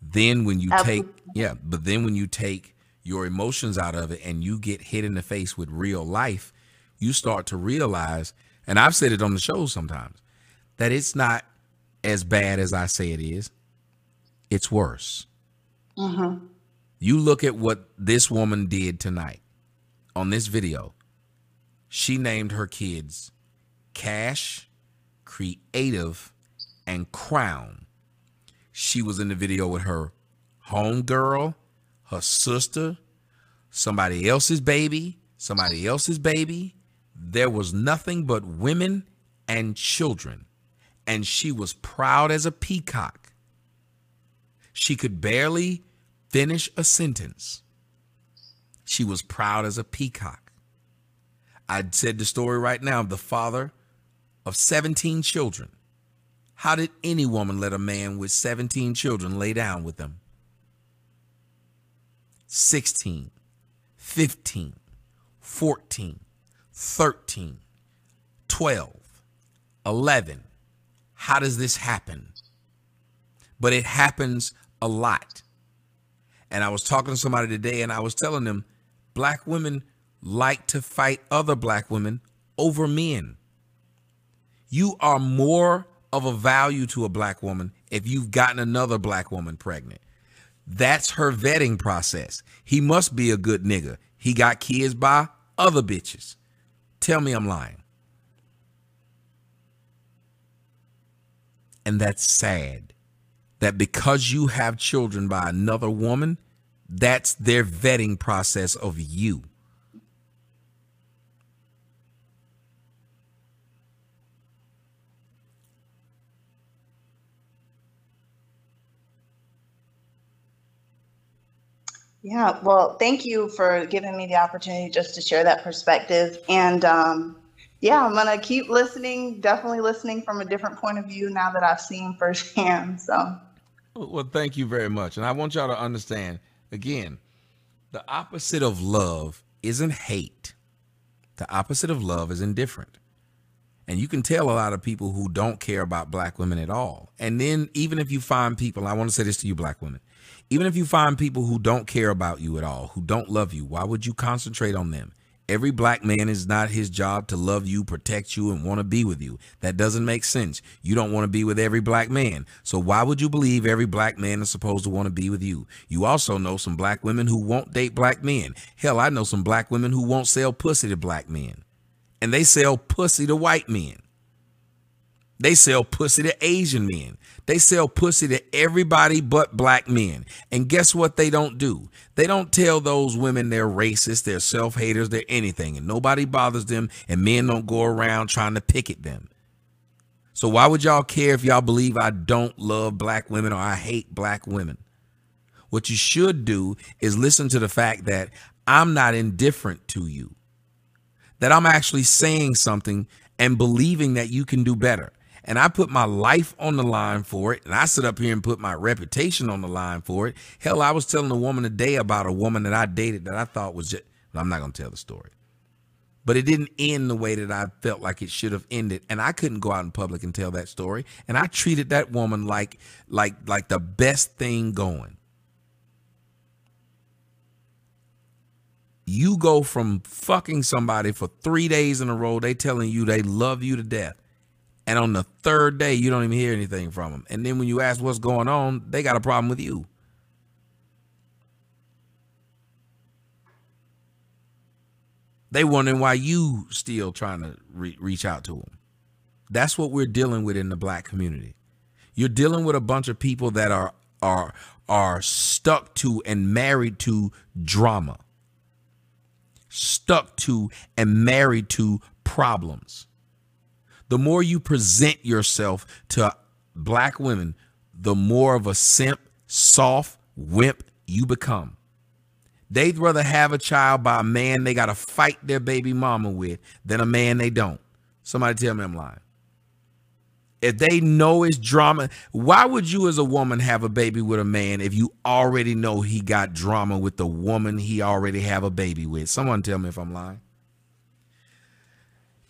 Then when you take, yeah, but then when you take your emotions out of it and you get hit in the face with real life, you start to realize, and I've said it on the show sometimes, that it's not as bad as I say it is. It's worse. Mm-hmm. You look at what this woman did tonight on this video. She named her kids Cash, Creative, and Crown. She was in the video with her homegirl, her sister, somebody else's baby, somebody else's baby. There was nothing but women and children. And she was proud as a peacock. She could barely finish a sentence. She was proud as a peacock. I said the story right now of the father of 17 children. How did any woman let a man with 17 children lay down with them? 16, 15, 14, 13, 12, 11. How does this happen? But it happens a lot. And I was talking to somebody today and I was telling them black women like to fight other black women over men. You are more of a value to a black woman if you've gotten another black woman pregnant. That's her vetting process. He must be a good nigga. he got kids by other bitches. Tell me I'm lying. And that's sad that because you have children by another woman, that's their vetting process of you. Yeah, well, thank you for giving me the opportunity just to share that perspective. And um, yeah, I'm gonna keep listening. Definitely listening from a different point of view now that I've seen firsthand. So. Well, thank you very much, and I want y'all to understand again, the opposite of love isn't hate. The opposite of love is indifferent. And you can tell a lot of people who don't care about black women at all. And then even if you find people, I want to say this to you, black women, even if you find people who don't care about you at all, who don't love you, why would you concentrate on them? Every black man is not his job to love you, protect you, and want to be with you. That doesn't make sense. You don't want to be with every black man. So why would you believe every black man is supposed to want to be with you? You also know some black women who won't date black men. Hell, I know some black women who won't sell pussy to black men. And they sell pussy to white men. They sell pussy to Asian men. They sell pussy to everybody but black men. And guess what they don't do? They don't tell those women they're racist, they're self haters, they're anything. And nobody bothers them, and men don't go around trying to picket them. So why would y'all care if y'all believe I don't love black women or I hate black women? What you should do is listen to the fact that I'm not indifferent to you, that I'm actually saying something and believing that you can do better and I put my life on the line for it, and I sit up here and put my reputation on the line for it. Hell, I was telling a woman today about a woman that I dated that I thought was just, I'm not going to tell the story. But it didn't end the way that I felt like it should have ended, and I couldn't go out in public and tell that story. And I treated that woman like like like the best thing going. You go from fucking somebody for three days in a row, they telling you they love you to death and on the third day, you don't even hear anything from them. And then when you ask what's going on, they got a problem with you. They wondering why you still trying to re- reach out to them. That's what we're dealing with in the black community. You're dealing with a bunch of people that are are are stuck to and married to drama. Stuck to and married to problems the more you present yourself to black women, the more of a simp, soft wimp you become. They'd rather have a child by a man they got to fight their baby mama with than a man they don't. Somebody tell me I'm lying. If they know it's drama, why would you as a woman have a baby with a man if you already know he got drama with the woman he already have a baby with? Someone tell me if I'm lying.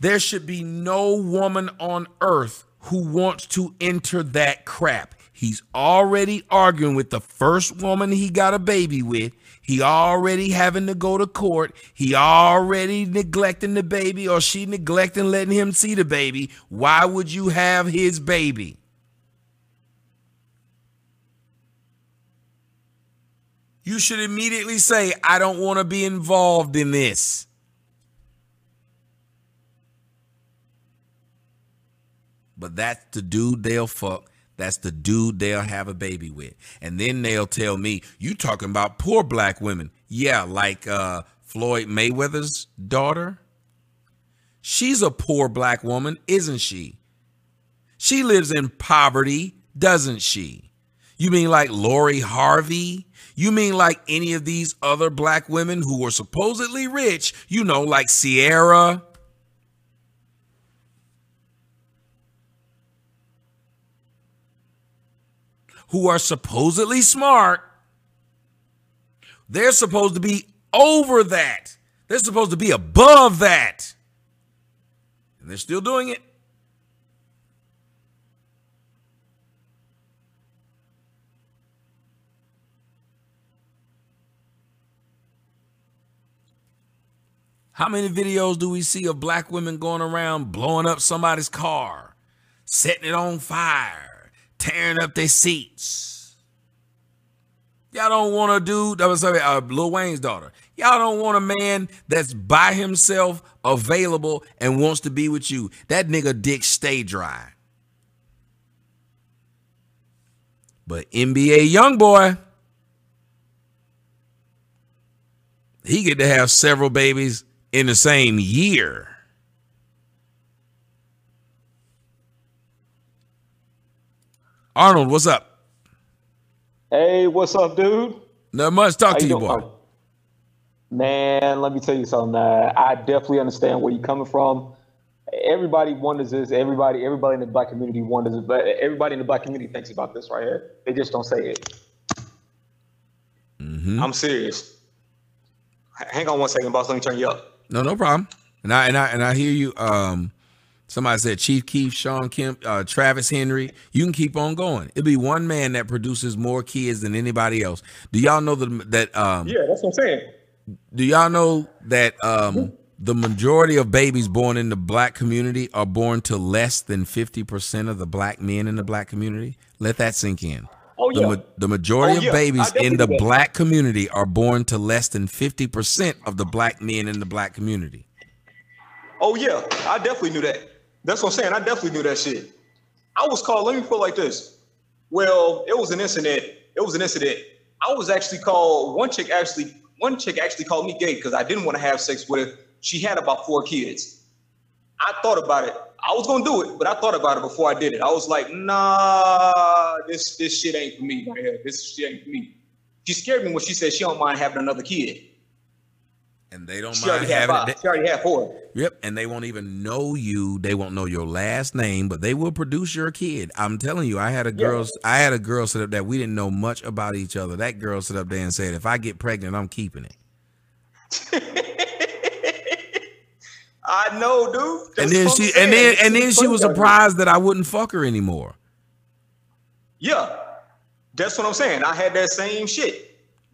There should be no woman on earth who wants to enter that crap. He's already arguing with the first woman he got a baby with. He already having to go to court. He already neglecting the baby or she neglecting letting him see the baby. Why would you have his baby? You should immediately say, I don't want to be involved in this. But that's the dude they'll fuck. That's the dude they'll have a baby with. And then they'll tell me, you talking about poor black women. Yeah, like uh, Floyd Mayweather's daughter. She's a poor black woman, isn't she? She lives in poverty, doesn't she? You mean like Lori Harvey? You mean like any of these other black women who were supposedly rich, you know, like Ciara, who are supposedly smart, they're supposed to be over that. They're supposed to be above that. And they're still doing it. How many videos do we see of black women going around blowing up somebody's car, setting it on fire? Tearing up their seats. Y'all don't want a dude that was uh, Lil Wayne's daughter. Y'all don't want a man that's by himself, available, and wants to be with you. That nigga dick stay dry. But NBA YoungBoy, he get to have several babies in the same year. Arnold, what's up? Hey, what's up, dude? Not much. Talk How to you, boy. Man, let me tell you something. Uh, I definitely understand where you're coming from. Everybody wonders this. Everybody, everybody in the black community wonders it. But everybody in the black community thinks about this right here. They just don't say it. Mm-hmm. I'm serious. Hang on one second, boss. Let me turn you up. No, no problem. And I and I and I hear you. Um, Somebody said Chief Keef, Sean Kemp, uh, Travis Henry. You can keep on going. It'll be one man that produces more kids than anybody else. Do y'all know that? that um, yeah, that's what I'm saying. Do y'all know that um, the majority of babies born in the black community are born to less than 50% of the black men in the black community? Let that sink in. Oh, yeah. The, ma- the majority oh, yeah. of babies in the black community are born to less than 50% of the black men in the black community. Oh, yeah. I definitely knew that. That's what I'm saying. I definitely knew that shit. I was called. Let me put it like this. Well, it was an incident. It was an incident. I was actually called. One chick actually. One chick actually called me gay because I didn't want to have sex with her. She had about four kids. I thought about it. I was gonna do it, but I thought about it before I did it. I was like, nah, this this shit ain't for me, man. This shit ain't for me. She scared me when she said she don't mind having another kid and they don't she mind having it. She already had four. Yep, and they won't even know you. They won't know your last name, but they will produce your kid. I'm telling you, I had a girl. Yeah. I had a girl set up that we didn't know much about each other. That girl set up there and said, "If I get pregnant, I'm keeping it." I know, dude. That's and then she, and then, and then she was surprised that I wouldn't fuck her anymore. Yeah, that's what I'm saying. I had that same shit.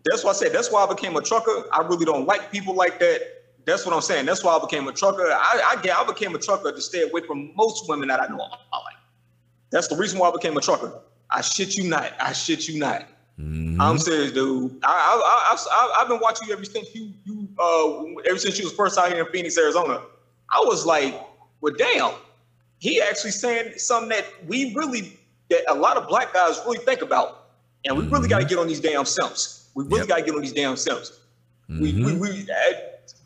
That's why I said that's why I became a trucker. I really don't like people like that. That's what I'm saying. That's why I became a trucker. I, I get I became a trucker to stay away from most women that I know I like. That's the reason why I became a trucker. I shit you not. I shit you not. Mm-hmm. I'm serious, dude. I, I, I, have been watching you ever since you, you, uh, ever since you was first out here in Phoenix, Arizona. I was like, well, damn. He actually saying something that we really, that a lot of black guys really think about, and we really mm-hmm. got to get on these damn simps. We really yep. got to get on these damn selves. Mm-hmm. We, we, mm-hmm. we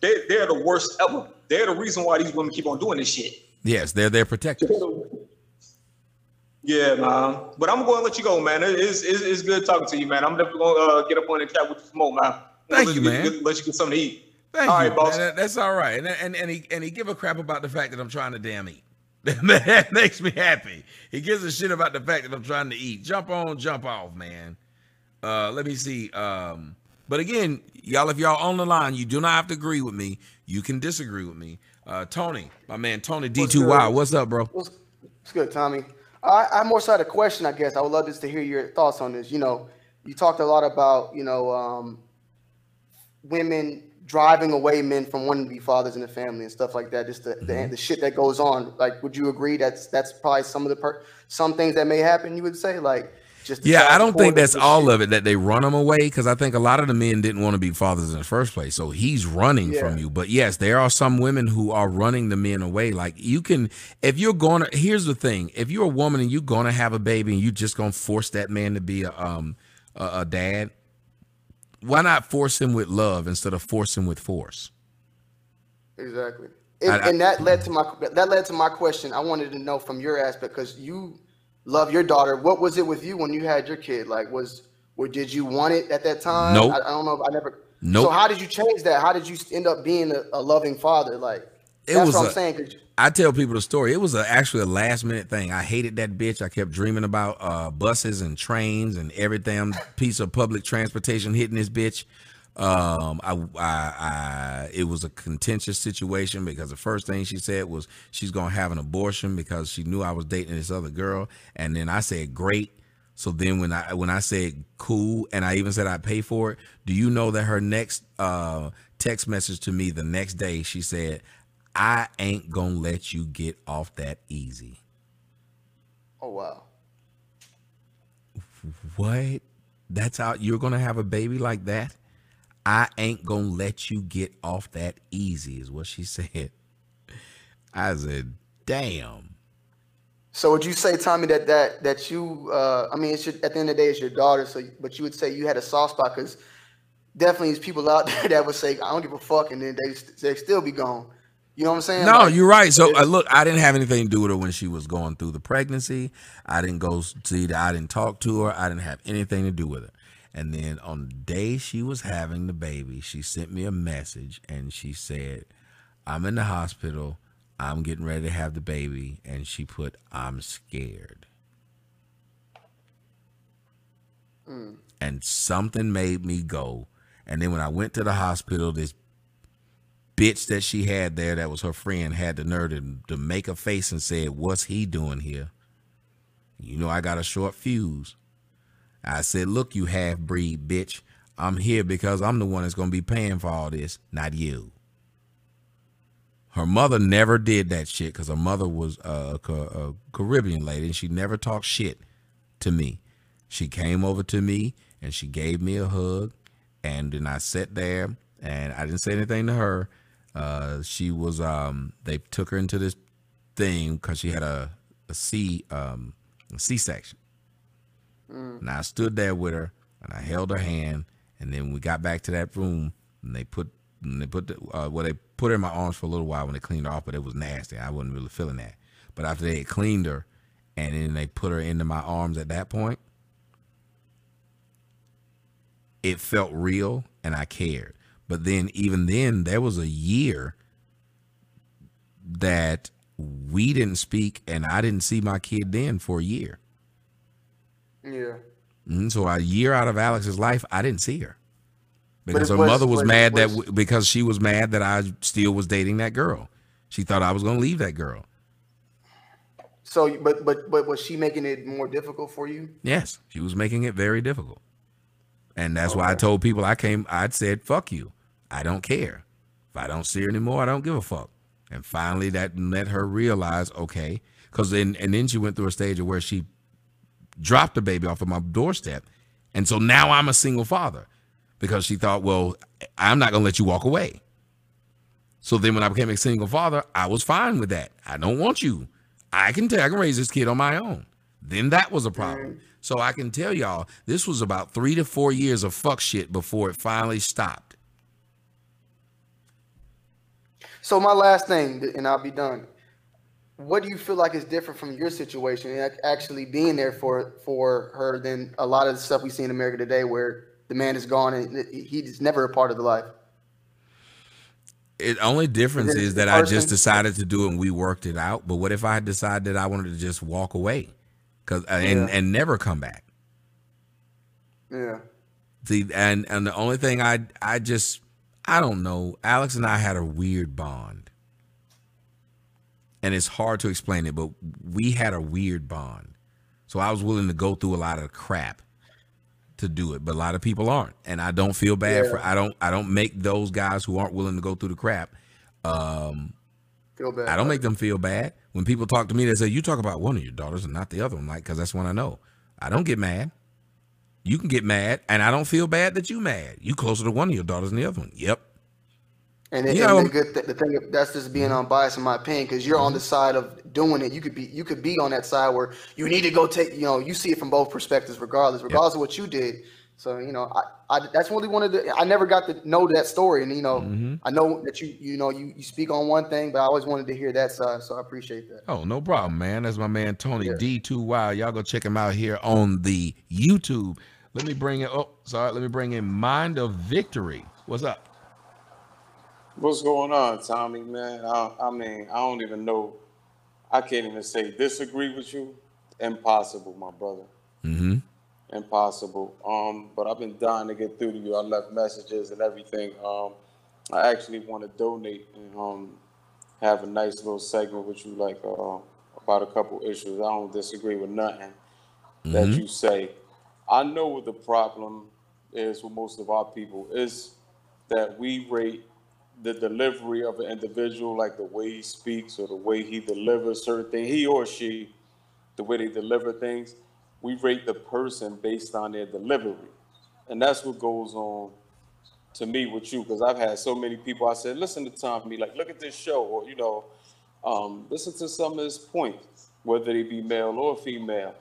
they, they're the worst ever. They're the reason why these women keep on doing this shit. Yes, they're their protectors. Yeah, man. But I'm going to let you go, man. It's, it's, it's good talking to you, man. I'm definitely going to uh, get up on and chat with you some more, man. Thank you, man. Get, let you get something to eat. Thank all you, right, boss. Man. That's all right. And, and and he and he give a crap about the fact that I'm trying to damn eat. that makes me happy. He gives a shit about the fact that I'm trying to eat. Jump on, jump off, man. Uh, let me see. Um, but again, y'all, if y'all on the line, you do not have to agree with me. You can disagree with me. Uh, Tony, my man, Tony D2Y, what's up, bro? What's, what's good, Tommy? I, I more so had a question, I guess. I would love just to hear your thoughts on this. You know, you talked a lot about, you know, um, women driving away men from wanting to be fathers in the family and stuff like that. Just the, mm-hmm. the, the shit that goes on. Like, would you agree that's that's probably some of the per- some things that may happen? You would say, like, just yeah, I don't think that's all shit. of it that they run him away because I think a lot of the men didn't want to be fathers in the first place. So he's running yeah. from you. But yes, there are some women who are running the men away. Like you can, if you're going to, here's the thing: if you're a woman and you're going to have a baby and you're just going to force that man to be a um a, a dad, why not force him with love instead of force him with force? Exactly. And, I, and that led to my that led to my question. I wanted to know from your aspect because you love your daughter. What was it with you when you had your kid? Like, was or did you want it at that time? Nope. I, I don't know. I never. Nope. So how did you change that? How did you end up being a, a loving father? Like, it that's was what I'm a, saying. I tell people the story. It was a, actually a last minute thing. I hated that bitch. I kept dreaming about uh, buses and trains and everything piece of public transportation hitting this bitch. Um, I, I, I, it was a contentious situation because the first thing she said was she's gonna have an abortion because she knew I was dating this other girl, and then I said great. So then when I when I said cool, and I even said I'd pay for it, do you know that her next uh, text message to me the next day she said, "I ain't gonna let you get off that easy." Oh wow. What? That's how you're gonna have a baby like that. I ain't gonna let you get off that easy, is what she said. I said, damn. So would you say, Tommy, that that that you? Uh, I mean, it's your, at the end of the day, it's your daughter. So, but you would say you had a soft spot because definitely there's people out there that would say, "I don't give a fuck," and then they they still be gone. You know what I'm saying? No, like, you're right. So uh, look, I didn't have anything to do with her when she was going through the pregnancy. I didn't go see that. I didn't talk to her. I didn't have anything to do with her. And then on the day she was having the baby, she sent me a message and she said, I'm in the hospital. I'm getting ready to have the baby. And she put, I'm scared. Mm. And something made me go. And then when I went to the hospital, this bitch that she had there that was her friend had the nerve to, to make a face and said, What's he doing here? You know, I got a short fuse. I said, Look, you half breed bitch. I'm here because I'm the one that's going to be paying for all this, not you. Her mother never did that shit because her mother was a, a, Caribbean lady and she never talked shit to me. She came over to me and she gave me a hug. And then I sat there and I didn't say anything to her. Uh, she was, um, they took her into this thing because she had a, a C, um, a C section. Mm. And I stood there with her and I held her hand. And then we got back to that room and they put and they put the, uh, well they put her in my arms for a little while when they cleaned her off, but it was nasty. I wasn't really feeling that. But after they had cleaned her and then they put her into my arms at that point, it felt real and I cared. But then even then there was a year that we didn't speak and I didn't see my kid then for a year. Yeah. Mm-hmm. So a year out of Alex's life, I didn't see her because her was, mother was mad was, that because she was mad that I still was dating that girl. She thought I was going to leave that girl. So, but but but was she making it more difficult for you? Yes, she was making it very difficult, and that's okay. why I told people I came. I said, "Fuck you, I don't care. If I don't see her anymore, I don't give a fuck." And finally, that let her realize, okay, because then and then she went through a stage of where she dropped the baby off of my doorstep. And so now I'm a single father because she thought, well, I'm not going to let you walk away. So then when I became a single father, I was fine with that. I don't want you. I can tell I can raise this kid on my own. Then that was a problem. So I can tell y'all this was about three to four years of fuck shit before it finally stopped. So my last thing, and I'll be done what do you feel like is different from your situation and actually being there for for her than a lot of the stuff we see in America today, where the man is gone and he's never a part of the life? It only difference is, is that I just decided to do it and we worked it out. But what if I decided that I wanted to just walk away, cause uh, and yeah. and never come back? Yeah. See, and and the only thing I I just I don't know. Alex and I had a weird bond and it's hard to explain it, but we had a weird bond. So I was willing to go through a lot of crap to do it, but a lot of people aren't, and I don't feel bad yeah. for I don't I don't make those guys who aren't willing to go through the crap. Um, feel bad. I don't make them feel bad when people talk to me. They say you talk about one of your daughters and not the other one, like because that's one I know. I don't get mad. You can get mad, and I don't feel bad that you mad. You closer to one of your daughters than the other one. Yep, and, it, and the good th- the thing that's just being unbiased in my opinion because you're on the side of doing it. You could be you could be on that side where you need to go take you know you see it from both perspectives regardless regardless yep. of what you did. So you know I, I that's really one of the I never got to know that story and you know mm-hmm. I know that you you know you, you speak on one thing but I always wanted to hear that side so I appreciate that. Oh no problem man that's my man Tony yeah. D2Y y'all go check him out here on the YouTube. Let me bring it oh sorry let me bring in Mind of Victory. What's up? What's going on, Tommy, man? I, I mean, I don't even know. I can't even say disagree with you. Impossible, my brother. Mm-hmm. Impossible. Um, but I've been dying to get through to you. I left messages and everything. Um, I actually want to donate and um, have a nice little segment with you, like uh, about a couple issues. I don't disagree with nothing mm-hmm. that you say. I know what the problem is with most of our people is that we rate the delivery of an individual, like the way he speaks or the way he delivers certain things, he or she, the way they deliver things, we rate the person based on their delivery. and that's what goes on to me with you because I've had so many people. I said, listen to Tommy, like look at this show, or you know, um, listen to some of his points, whether they be male or female.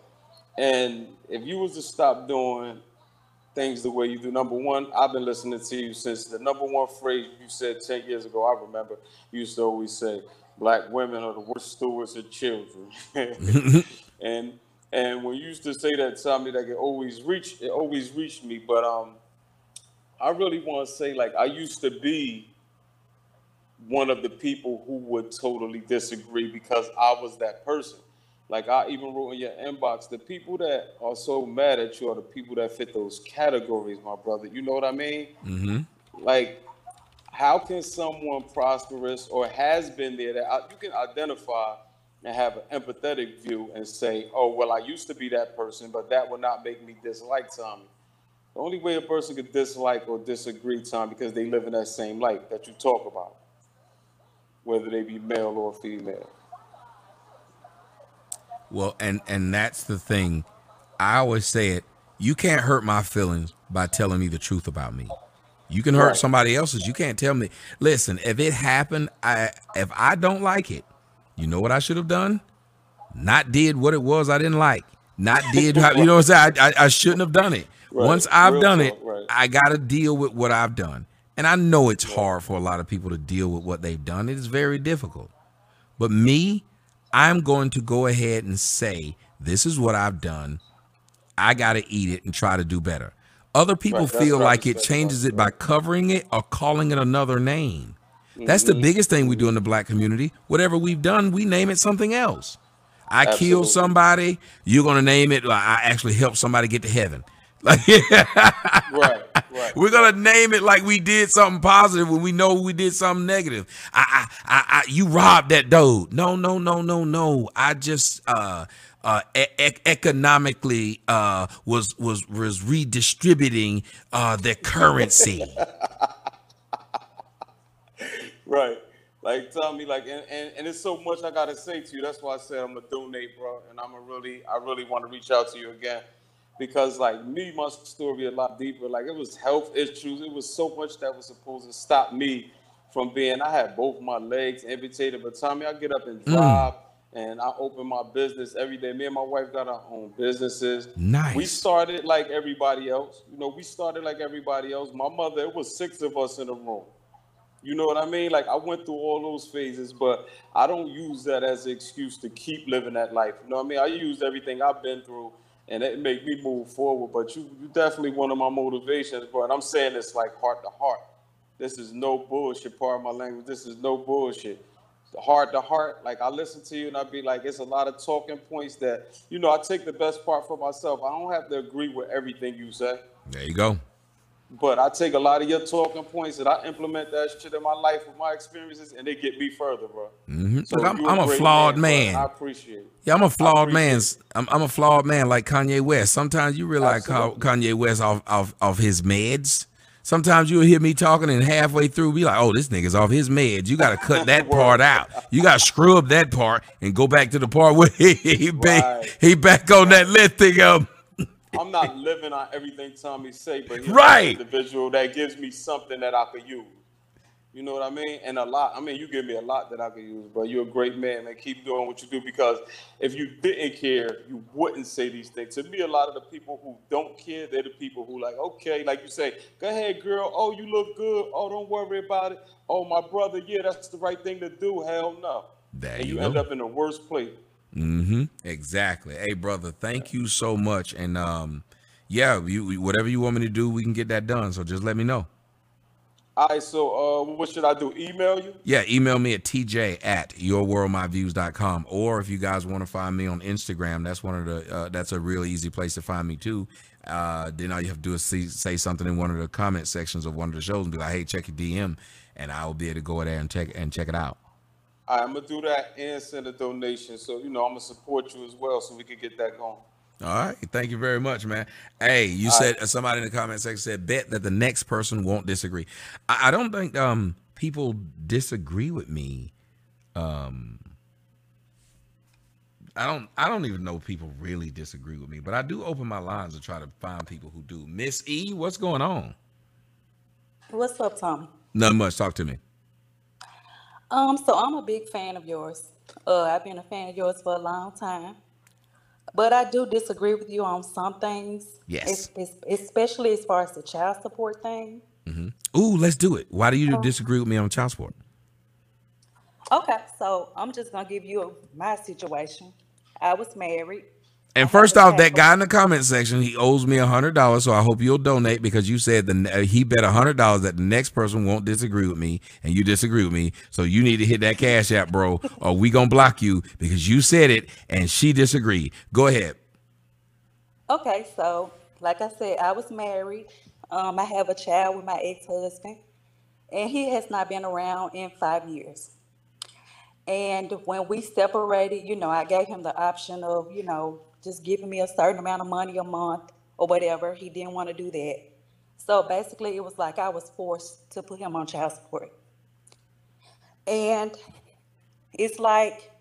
And if you was to stop doing things the way you do, number one, I've been listening to you since the number one phrase you said 10 years ago. I remember you used to always say, Black women are the worst stewards of children. and and when you used to say that, Tommy, like it always reached it always reached me. But um I really want to say, like, I used to be one of the people who would totally disagree because I was that person. Like I even wrote in your inbox, the people that are so mad at you are the people that fit those categories, my brother. You know what I mean? Mm-hmm. Like, how can someone prosperous or has been there that you can identify and have an empathetic view and say, "Oh, well, I used to be that person, but that will not make me dislike Tommy." The only way a person could dislike or disagree, Tom, because they live in that same life that you talk about, whether they be male or female. Well, and and that's the thing. I always say it. You can't hurt my feelings by telling me the truth about me. You can hurt somebody else's. You can't tell me. Listen, if it happened, I if I don't like it, you know what I should have done? Not did what it was I didn't like. Not did you know what I'm saying? I, I, I shouldn't have done it. Right. Once I've Real done talk, it, right. I got to deal with what I've done. And I know it's hard for a lot of people to deal with what they've done. It is very difficult. But me, I'm going to go ahead and say, this is what I've done. I got to eat it and try to do better. Other people right, feel like it changes it by covering it or calling it another name. Mm-hmm. That's the mm-hmm. biggest thing we do in the black community. Whatever we've done, we name it something else. I Absolutely. killed somebody, you're going to name it, I actually helped somebody get to heaven. Like, right, right. We're gonna name it like we did something positive when we know we did something negative. I, I, I, I you robbed that dude. No, no, no, no, no. I just uh, uh, e- economically uh, was was was redistributing uh, the currency. right. Like tell me, like, and, and, and it's so much I gotta say to you. That's why I said I'm gonna donate, bro. And I'm gonna really, I really want to reach out to you again because like me, my story a lot deeper. Like it was health issues. It was so much that was supposed to stop me from being. I had both my legs amputated, but Tommy, I get up and mm. drive. Mm. And I open my business every day. Me and my wife got our own businesses. Nice. We started like everybody else. You know, we started like everybody else. My mother, it was six of us in the room. You know what I mean? Like I went through all those phases, but I don't use that as an excuse to keep living that life. You know what I mean? I used everything I've been through and it make me move forward. But you, you definitely one of my motivations, but I'm saying this like heart to heart. This is no bullshit. Part of my language. This is no bullshit. Heart to heart, like I listen to you and I be like, it's a lot of talking points that you know. I take the best part for myself. I don't have to agree with everything you say. There you go. But I take a lot of your talking points and I implement that shit in my life with my experiences, and they get me further, bro. Mm-hmm. So Look, I'm, I'm a, a flawed man. man. I appreciate it. Yeah, I'm a flawed man. I'm, I'm, a flawed man like Kanye West. Sometimes you realize Absolutely. Kanye West off, off off his meds. Sometimes you'll hear me talking and halfway through be like, "Oh, this nigga's off his meds." You got to cut that part out. You got to screw up that part and go back to the part where he he, right. he back on that lithium. I'm not living on everything Tommy say, but he's right. an individual that gives me something that I could use. You know what I mean? And a lot. I mean, you give me a lot that I could use, but you're a great man, man. Keep doing what you do because if you didn't care, you wouldn't say these things. To me, a lot of the people who don't care, they're the people who like, okay, like you say, go ahead, girl. Oh, you look good. Oh, don't worry about it. Oh, my brother, yeah, that's the right thing to do. Hell no. There and you, you end up in the worst place. Mm-hmm. Exactly. Hey, brother, thank you so much. And um, yeah, you whatever you want me to do, we can get that done. So just let me know. All right, so uh, what should I do? Email you? Yeah, email me at tj at yourworldmyviews.com. Or if you guys want to find me on Instagram, that's one of the uh, that's a real easy place to find me too. Uh, then all you have to do is see, say something in one of the comment sections of one of the shows and be like, "Hey, check your DM," and I will be able to go there and check and check it out. Right, I'm gonna do that and send a donation. So you know, I'm gonna support you as well, so we can get that going. All right. Thank you very much, man. Hey, you All said right. somebody in the comment section said bet that the next person won't disagree. I, I don't think um people disagree with me. Um I don't I don't even know if people really disagree with me, but I do open my lines to try to find people who do. Miss E, what's going on? What's up, Tom? Not much. Talk to me. Um, so I'm a big fan of yours. Uh, I've been a fan of yours for a long time, but I do disagree with you on some things. Yes. Es- es- especially as far as the child support thing. Mm-hmm. Ooh, let's do it. Why do you Um, disagree with me on child support? Okay, so I'm just gonna give you my situation. I was married. And first off, that guy in the comment section, he owes me a hundred dollars, so I hope you'll donate because you said the uh, he bet a hundred dollars that the next person won't disagree with me, and you disagree with me. So you need to hit that cash app, bro, or we gonna block you because you said it and she disagreed. Go ahead. Okay, so like I said, I was married. Um, I have a child with my ex-husband, and he has not been around in five years. And when we separated, you know, I gave him the option of, you know, just giving me a certain amount of money a month or whatever. He didn't want to do that. So basically, it was like I was forced to put him on child support. And it's like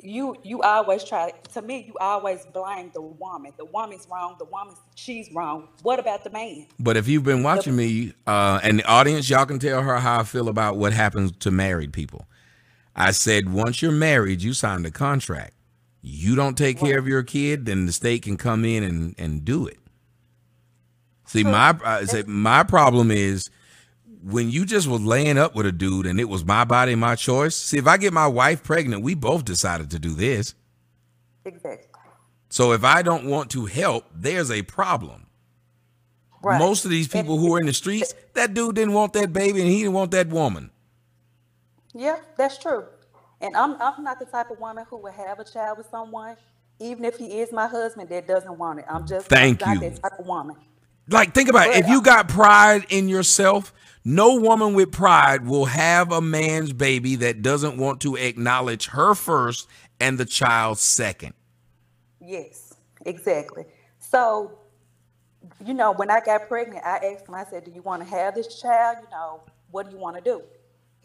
you you always try to me you always blame the woman the woman's wrong the woman she's wrong what about the man But if you've been watching me, uh, and the audience, y'all can tell her how I feel about what happens to married people. I said once you're married, you signed a contract. You don't take care of your kid, then the state can come in and, and do it. See, my uh, I said my problem is when you just was laying up with a dude and it was my body, my choice. See, if I get my wife pregnant, we both decided to do this. exactly So if I don't want to help, there's a problem. Right. Most of these people who are in the streets, that dude didn't want that baby and he didn't want that woman. yeah that's true and i'm i'm not the type of woman who would have a child with someone even if he is my husband that doesn't want it i'm just Thank not you. that type of woman Like, think about it. If you got pride in yourself, no woman with pride will have a man's baby that doesn't want to acknowledge her first and the child second. Yes, exactly. So, you know, when I got pregnant, I asked him, I said, Do you want to have this child? You know, what do you want to do?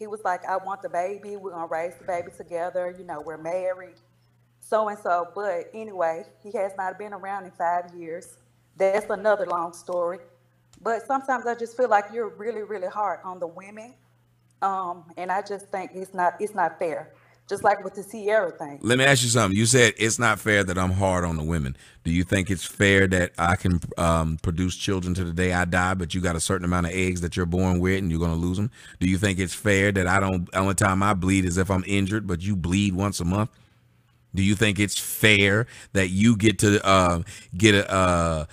He was like, I want the baby. We're going to raise the baby together. You know, we're married, so and so. But anyway, he has not been around in five years. That's another long story. But sometimes I just feel like you're really, really hard on the women. Um, and I just think it's not it's not fair. Just like with the Sierra thing. Let me ask you something. You said it's not fair that I'm hard on the women. Do you think it's fair that I can um, produce children to the day I die, but you got a certain amount of eggs that you're born with and you're going to lose them? Do you think it's fair that I don't, only time I bleed is if I'm injured, but you bleed once a month? Do you think it's fair that you get to uh, get a, a,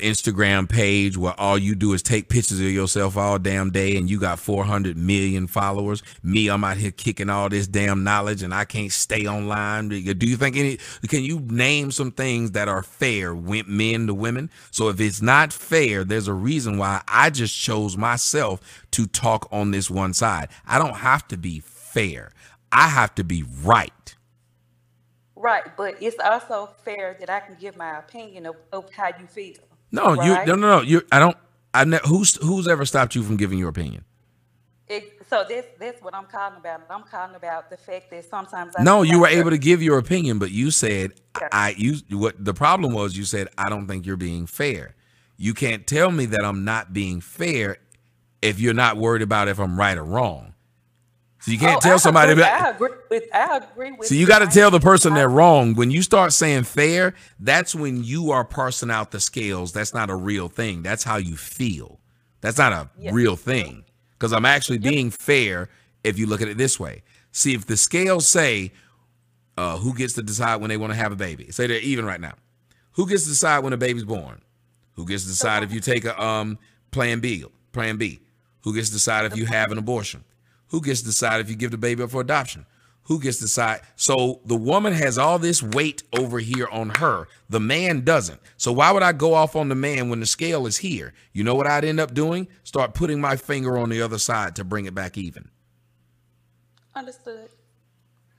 Instagram page where all you do is take pictures of yourself all damn day and you got 400 million followers? Me, I'm out here kicking all this damn knowledge and I can't stay online. Do you think any? Can you name some things that are fair, men to women? So if it's not fair, there's a reason why I just chose myself to talk on this one side. I don't have to be fair. I have to be right. Right, but it's also fair that I can give my opinion of, of how you feel. No, you no no no. You I don't. I ne- who's who's ever stopped you from giving your opinion? It, so that's that's what I'm calling about. I'm calling about the fact that sometimes I No, you were able to give your opinion, but you said I you what the problem was you said I don't think you're being fair. You can't tell me that I'm not being fair if you're not worried about if I'm right or wrong. So you can't Oh, tell I somebody agree, I agree with I agree with So you got to tell the person they're wrong. When you start saying fair, that's when you are parsing out the scales. That's not a real thing. That's how you feel. That's not a Yeah. real thing. Because I'm actually being fair if you look at it this way. See, if the scales say uh, who gets to decide when they want to have a baby, say they're even right now. Who gets to decide when a baby's born? Who gets to decide if you take a um, plan B? Plan B. Who gets to decide if you have an abortion? Who gets to decide if you give the baby up for adoption? Who gets to decide? So the woman has all this weight over here on her. The man doesn't. So why would I go off on the man when the scale is here? You know what I'd end up doing? Start putting my finger on the other side to bring it back even. Understood.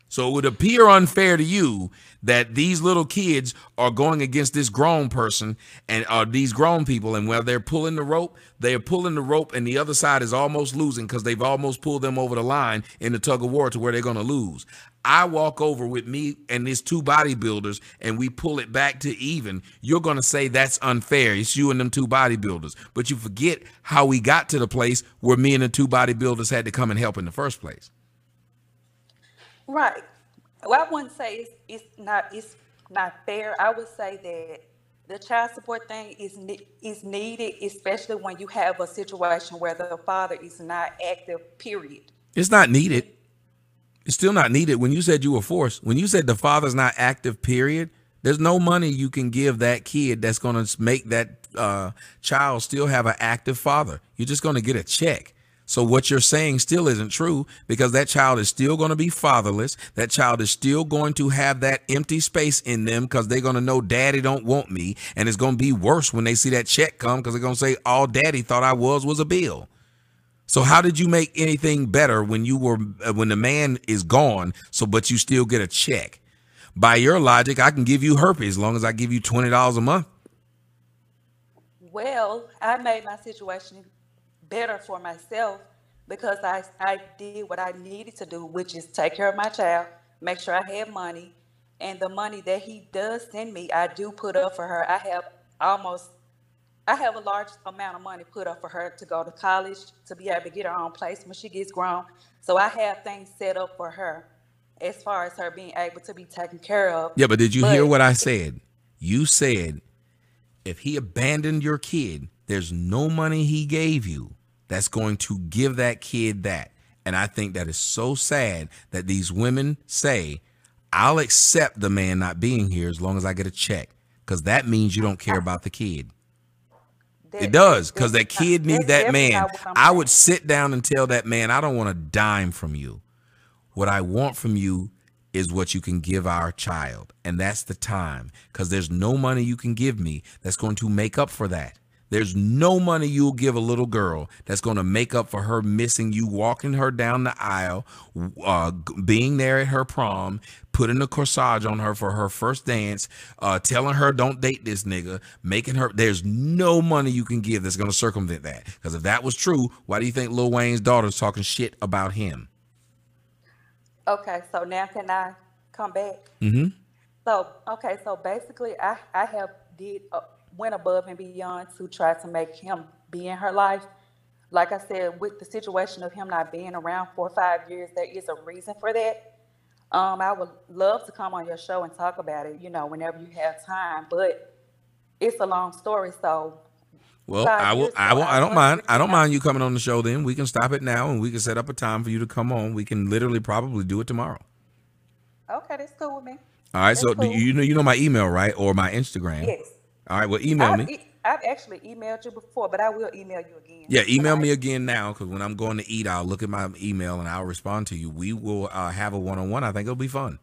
So it would appear unfair to you that these little kids are going against this grown person and are uh, these grown people, and while they're pulling the rope, they are pulling the rope, and the other side is almost losing because they've almost pulled them over the line in the tug of war to where they're going to lose. I walk over with me and these two bodybuilders and we pull it back to even, you're going to say that's unfair. It's you and them two bodybuilders. But you forget how we got to the place where me and the two bodybuilders had to come and help in the first place. Right. Well, I wouldn't say it's, it's not it's not fair. I would say that the child support thing is is needed, especially when you have a situation where the father is not active. Period. It's not needed. It's still not needed. When you said you were forced, when you said the father's not active. Period. There's no money you can give that kid that's going to make that uh, child still have an active father. You're just going to get a check. So what you're saying still isn't true because that child is still going to be fatherless. That child is still going to have that empty space in them because they're going to know daddy don't want me. And it's going to be worse when they see that check come because they're going to say all daddy thought I was was a bill. So how did you make anything better when you were uh, when the man is gone? So but you still get a check. By your logic, I can give you herpes as long as I give you twenty dollars a month. Well, I made my situation better for myself because I, I did what I needed to do, which is take care of my child, make sure I have money, and the money that he does send me, I do put up for her. I have almost, I have a large amount of money put up for her to go to college, to be able to get her own place when she gets grown. So I have things set up for her as far as her being able to be taken care of. Yeah, but did you but, hear what I said? You said if he abandoned your kid, there's no money he gave you that's going to give that kid that. And I think that is so sad that these women say, I'll accept the man not being here as long as I get a check. Because that means you don't care about the kid. It does, because that kid need that man. I would sit down and tell that man, I don't want a dime from you. What I want from you is what you can give our child. And that's the time. Because there's no money you can give me that's going to make up for that. There's no money you'll give a little girl that's going to make up for her missing you walking her down the aisle, uh, being there at her prom, putting a corsage on her for her first dance, uh, telling her don't date this nigga, making her. There's no money you can give that's going to circumvent that. Because if that was true, why do you think Lil Wayne's daughter's talking shit about him? Okay, so now can I come back? Mm-hmm. So okay, so basically, I I have did. Uh, went above and beyond to try to make him be in her life. Like I said, with the situation of him not being around for five years, there is a reason for that. Um, I would love to come on your show and talk about it, you know, whenever you have time, but it's a long story. So, well, I will, I will, I don't mind. I don't mind you coming on the show then. We can stop it now and we can set up a time for you to come on. We can literally probably do it tomorrow. Okay, that's cool with me. All right. That's so cool. you know, you know my email, right? Or my Instagram. Yes. All right. Well, email I've, me. I've actually emailed you before, but I will email you again. Yeah, email me again now because when I'm going to eat, I'll look at my email and I'll respond to you. We will uh, have a one on one. I think it'll be fun.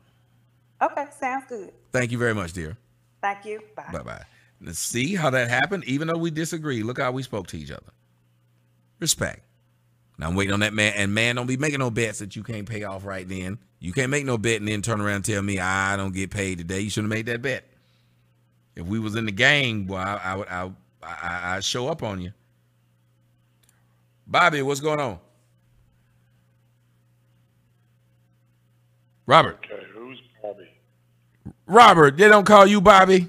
Okay, sounds good. Thank you very much, dear. Thank you. Bye. Bye bye. Let's see how that happened. Even though we disagree, look how we spoke to each other. Respect. Now I'm waiting on that man. And man, don't be making no bets that you can't pay off right then. You can't make no bet and then turn around and tell me I don't get paid today. You shouldn't have made that bet. If we was in the game, well, I, I would I, I I show up on you. Bobby, what's going on? Robert. Okay, who's Bobby? Robert, they don't call you Bobby.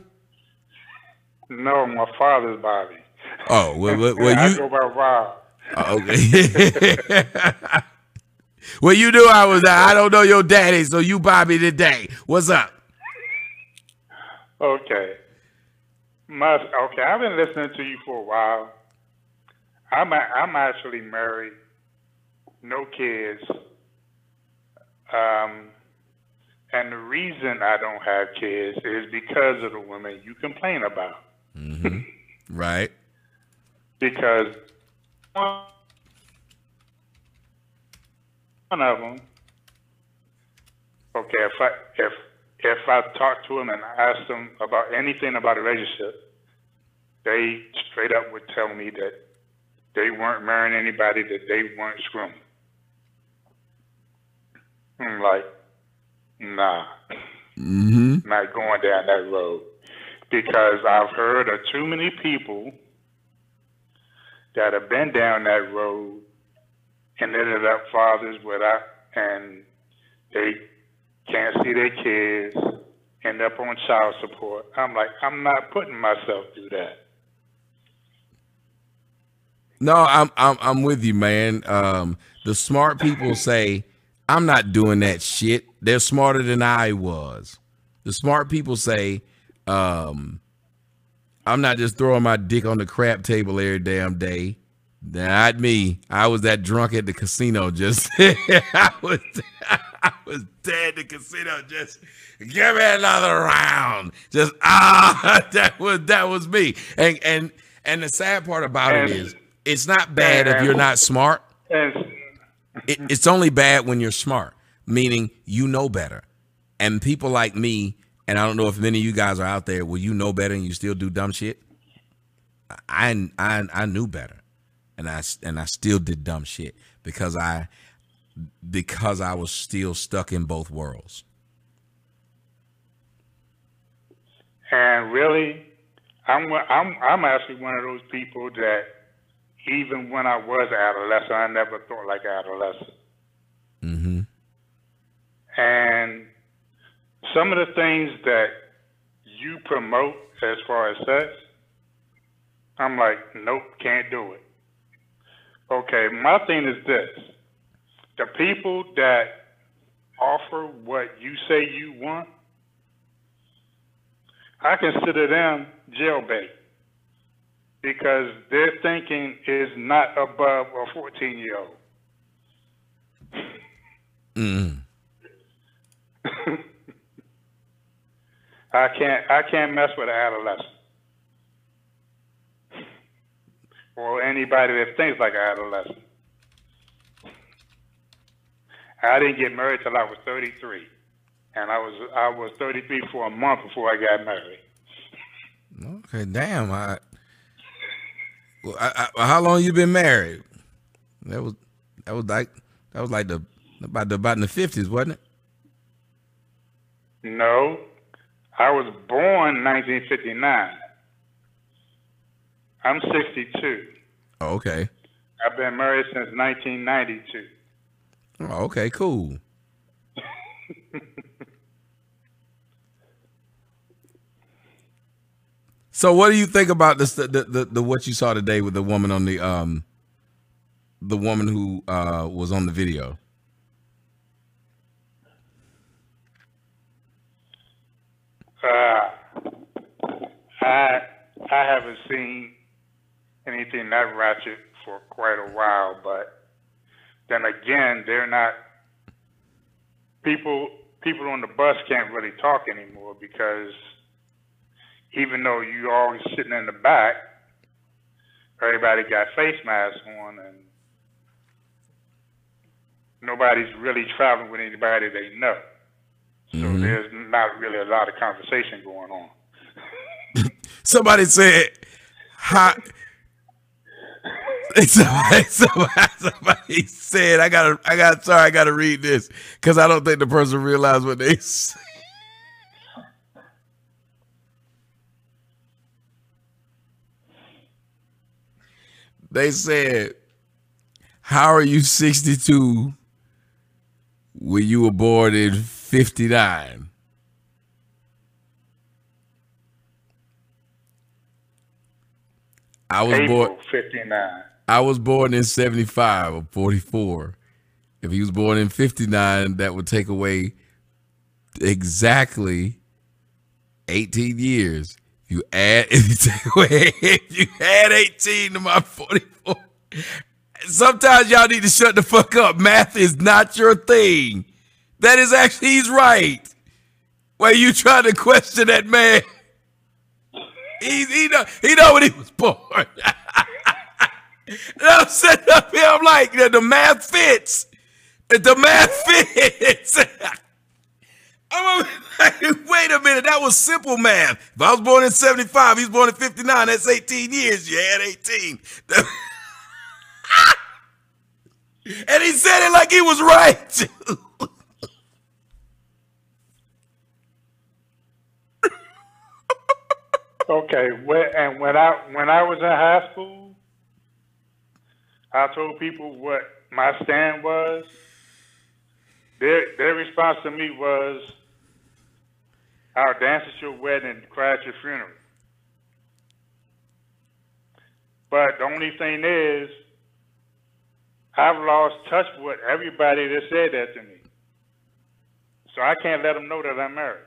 No, my father's Bobby. Oh, well, well, well I you go by Rob. Oh, okay. well, you knew I was. I don't know your daddy, so you Bobby today. What's up? Okay. My, okay, I've been listening to you for a while. I'm I'm actually married, no kids. Um, and the reason I don't have kids is because of the women you complain about. Mm-hmm. right. Because one of them, okay, if I if if I talk to them and ask them about anything about a relationship, they straight up would tell me that they weren't marrying anybody that they weren't screwing. I'm like, Nah. Mm-hmm. Not going down that road. Because I've heard of too many people that have been down that road and ended up fathers without and they can't see their kids, end up on child support. I'm like, I'm not putting myself through that. No, I'm I'm I'm with you, man. Um, the smart people say I'm not doing that shit. They're smarter than I was. The smart people say, um, I'm not just throwing my dick on the crap table every damn day. Not me. I was that drunk at the casino. Just I was I was dead at the casino. Just give me another round. Just ah, that was that was me. And and and the sad part about it is, it's not bad if you're not smart. It, it's only bad when you're smart, meaning you know better. And people like me, and I don't know if many of you guys are out there, will you know better and you still do dumb shit? I I I knew better and I and I still did dumb shit because I because I was still stuck in both worlds. And really, I'm I'm I'm actually one of those people that even when I was adolescent, I never thought like adolescent. Mm-hmm. And some of the things that you promote as far as sex, I'm like, nope, can't do it. Okay, my thing is this the people that offer what you say you want, I consider them jailbait because their thinking is not above a 14 year old. Mm. I can't I can't mess with an adolescent. or anybody that thinks like an adolescent. I didn't get married till I was 33, and I was I was 33 for a month before I got married. Okay, damn. I, well, I, I, how long you been married? That was that was like that was like the about the about in the fifties, wasn't it? No, I was born 1959. I'm 62. Oh, okay. I've been married since 1992. Oh, okay, cool. so, what do you think about this? The, the, the, the what you saw today with the woman on the um, the woman who uh was on the video. Uh, I I haven't seen anything that ratchet for quite a while, but then again, they're not people. People on the bus can't really talk anymore because even though you always sitting in the back, everybody got face masks on and nobody's really traveling with anybody they know. So mm-hmm. there's not really a lot of conversation going on. Somebody said, "How." Somebody, somebody, somebody, said, "I gotta, I got, sorry, I gotta read this because I don't think the person realized what they said." They said, "How are you 62 when you were born in 59?" I was April born 59. I was born in 75 or 44. If he was born in 59, that would take away exactly 18 years. You add if you add 18 to my 44. Sometimes y'all need to shut the fuck up. Math is not your thing. That is actually he's right. Why you trying to question that man? He, he know he know when he was born. and I'm sitting up here, I'm like, the math fits. The math fits. I'm wait a minute, that was simple math. If I was born in 75, he's born in 59, that's 18 years. You had 18. and he said it like he was right. okay, and when I when I was in high school, I told people what my stand was. Their their response to me was "I'll dance at your wedding and cry at your funeral." But the only thing is, I've lost touch with everybody that said that to me. So I can't let them know that I'm married.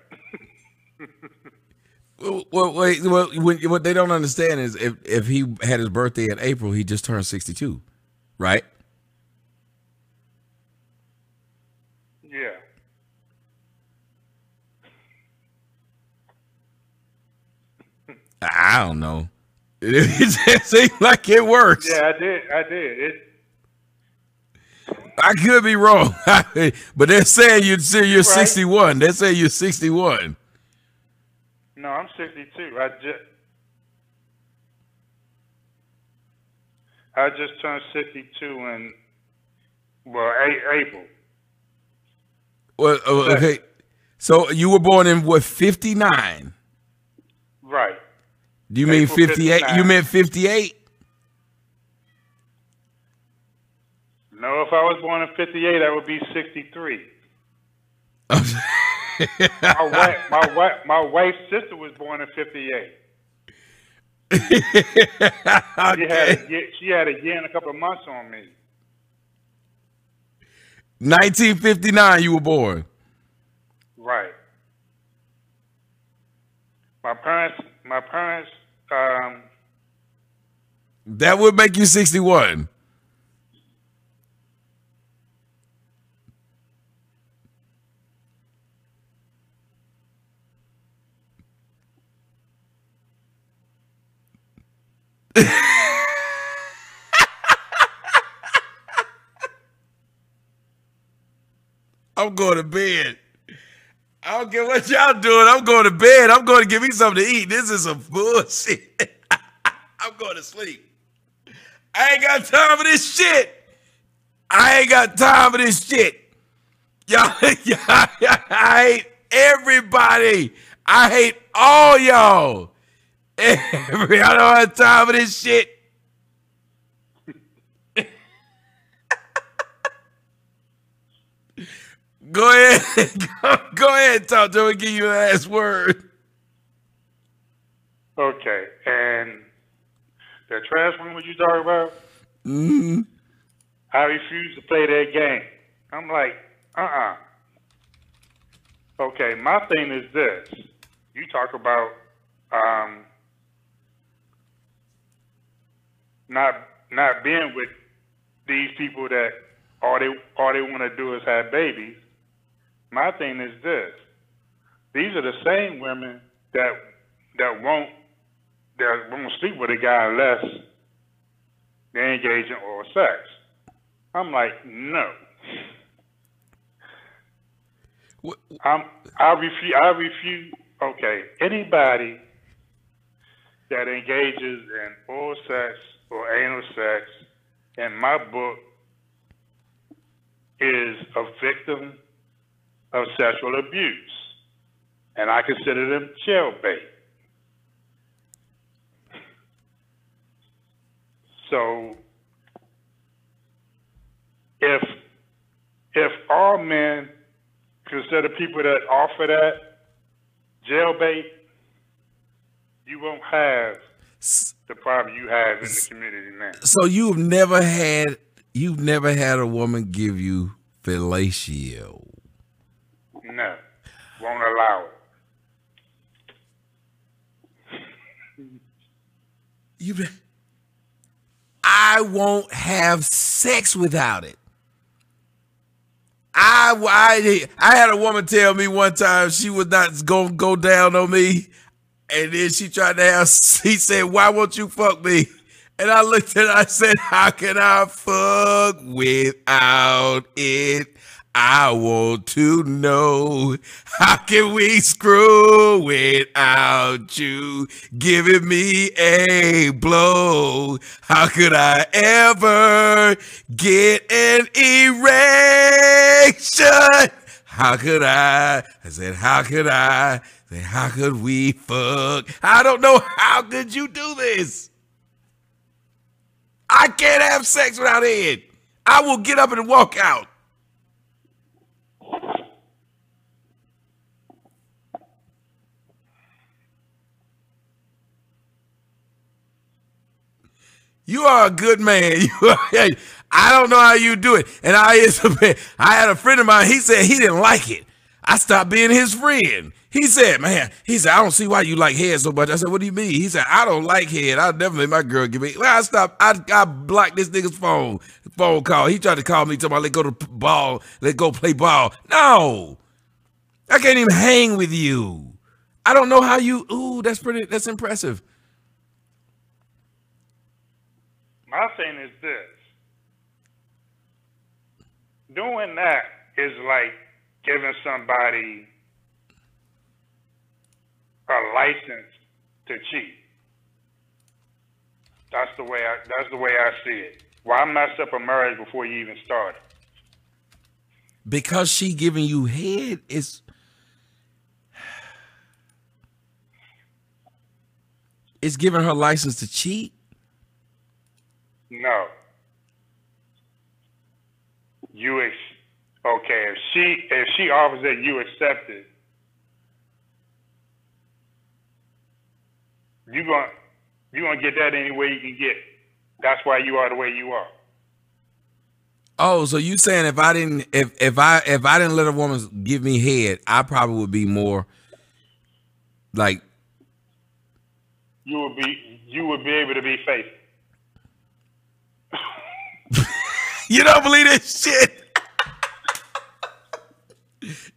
well, wait. Well, what they don't understand is if if he had his birthday in April, he just turned sixty two, right? Yeah. I don't know. It seems like it works. Yeah, I did. I did. It I could be wrong, but they're saying you're you're right. 61. They're saying you're 61. No, I'm 62. I just I just turned 62 in well April. Well, oh, okay. So you were born in what 59? Right. Do you April mean 58? 59. You meant 58? No, if I was born in '58, I would be 63. my wife, my wife, my wife's sister was born in '58. okay. she, had a, she had a year and a couple of months on me. 1959, you were born. Right. My parents, my parents. Um, that would make you 61. I'm going to bed. I don't care what y'all doing. I'm going to bed. I'm going to give me something to eat. This is some bullshit. I'm going to sleep. I ain't got time for this shit. I ain't got time for this shit. Y'all, y'all, I hate everybody. I hate all y'all. Every, I don't have time for this shit. Go ahead. Go, ahead, talk to me. Give you the last word. Okay, and the transformer you talking about? Mm-hmm. I refuse to play that game. I'm like, uh-uh. Okay, my thing is this. You talk about um, not not being with these people that all they all they want to do is have babies. My thing is this: these are the same women that that won't that won't sleep with a guy unless they engage in oral sex. I'm like, no. I'm, I refuse. I refuse. Okay, anybody that engages in oral sex or anal sex, in my book, is a victim of sexual abuse. And I consider them jailbait. So if if all men consider people that offer that jailbait, you won't have the problem you have in the community now. So you've never had you've never had a woman give you fellatio. No, won't allow it. You, I won't have sex without it. I, I, I had a woman tell me one time she was not going to go down on me. And then she tried to have, he said, why won't you fuck me? And I looked at her, I said, how can I fuck without it? I want to know how can we screw without you giving me a blow? How could I ever get an erection? how could I? I said, how could I? Said, how could we fuck? I don't know. How could you do this? I can't have sex without head. I will get up and walk out. You are a good man. I don't know how you do it. And I, I had a friend of mine. He said he didn't like it. I stopped being his friend. He said, man, he said, I don't see why you like head so much. I said, what do you mean? He said, I don't like head. I'll never let my girl give me. Well, I stopped. I, I blocked this nigga's phone, phone call. He tried to call me, talking about, let go to ball, let go play ball. No, I can't even hang with you. I don't know how you, ooh, that's pretty, that's impressive. My thing is this doing that is like giving somebody a license to cheat. That's the way I that's the way I see it. Why mess up a marriage before you even start? Because she giving you head is it's giving her license to cheat. No. You ex- okay? If she if she offers it, you accept it. You gonna you gonna get that any way you can get. That's why you are the way you are. Oh, so you saying if I didn't if if I if I didn't let a woman give me head, I probably would be more like you would be you would be able to be faithful. you don't believe this shit?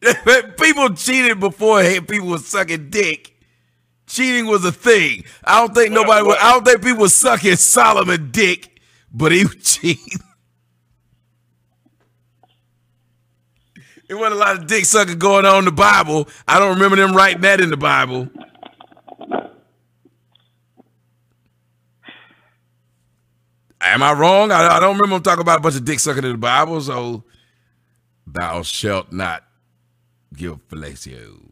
people cheated before people were sucking dick. Cheating was a thing. I don't think nobody. I don't think people were sucking Solomon dick, but he would cheat. There wasn't a lot of dick sucking going on in the Bible. I don't remember them writing that in the Bible. Am I wrong? I, I don't remember them talking about a bunch of dick sucking in the Bible. So, thou shalt not give fellatio.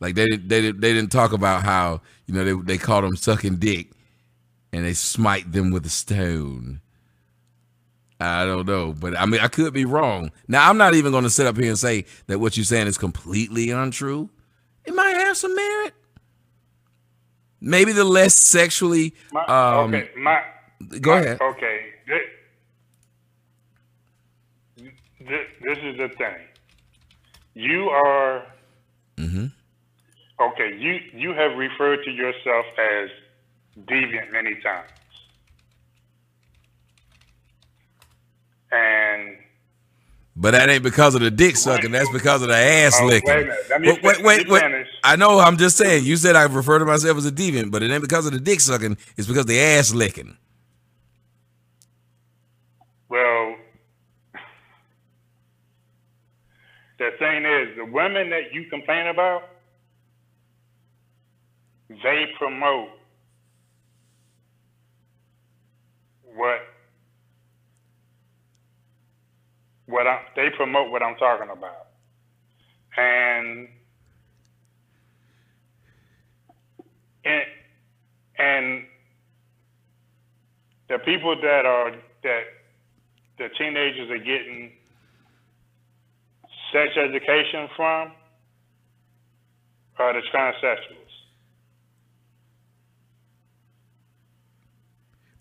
Like they they they didn't talk about how you know they they called them sucking dick, and they smite them with a stone. I don't know, but I mean I could be wrong. Now I'm not even going to sit up here and say that what you're saying is completely untrue. It might have some merit. Maybe the less sexually. My, um, okay, my Go ahead. Okay, this, this, is the thing. You are Mm-hmm. okay. You you have referred to yourself as deviant many times, and But that ain't because of the dick sucking. That's because of the ass Oh, licking. minute. Wait, wait, wait, wait. I know. I'm just saying. You said I refer to myself as a deviant, but it ain't because of the dick sucking. It's because the ass licking. well, the thing is, the women that you complain about, they promote what what I, they promote what I'm talking about, and and and the people that are that the teenagers are getting sex education from are the transsexuals.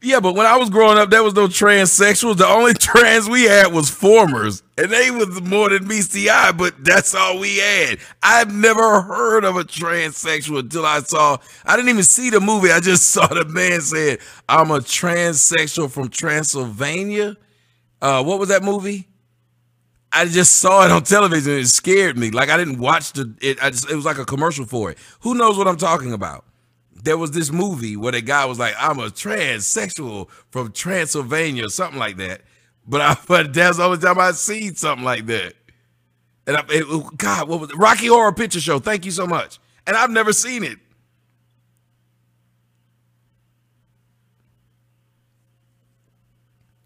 Yeah, but when I was growing up, there was no transsexuals. The only trans we had was formers, and they was more than the. But that's all we had. I've never heard of a transsexual until I saw. I didn't even see the movie. I just saw the man said, "I'm a transsexual from Transylvania." Uh, what was that movie? I just saw it on television. It scared me. Like I didn't watch the. It. I just, it was like a commercial for it. Who knows what I'm talking about? There was this movie where the guy was like, "I'm a transsexual from Transylvania," or something like that. But I, but that's the only time I've seen something like that. And I, it, oh, God, what was it? Rocky Horror Picture Show? Thank you so much. And I've never seen it.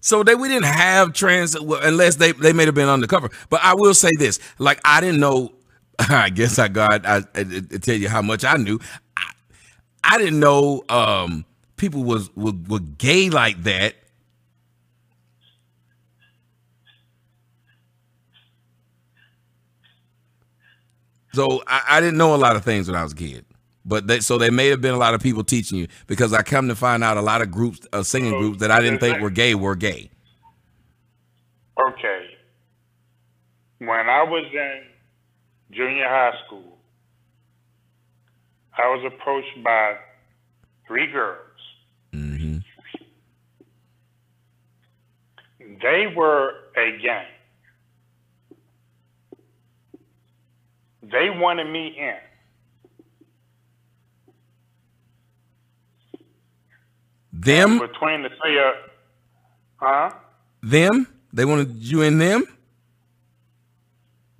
So they we didn't have trans unless they they may have been undercover. But I will say this: like I didn't know. I guess I got I, I, I tell you how much I knew. I, I didn't know um, people was were, were gay like that. So I, I didn't know a lot of things when I was a kid. But they, so there may have been a lot of people teaching you because I come to find out a lot of groups, uh, singing groups that I didn't think were gay were gay. Okay. When I was in junior high school, I was approached by three girls. Mm-hmm. They were a gang. They wanted me in. Them between the three of, huh? Them? They wanted you in them?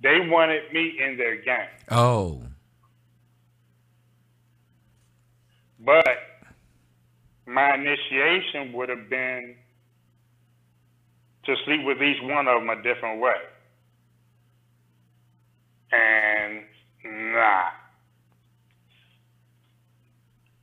They wanted me in their gang. Oh. But my initiation would have been to sleep with each one of them a different way. And nah.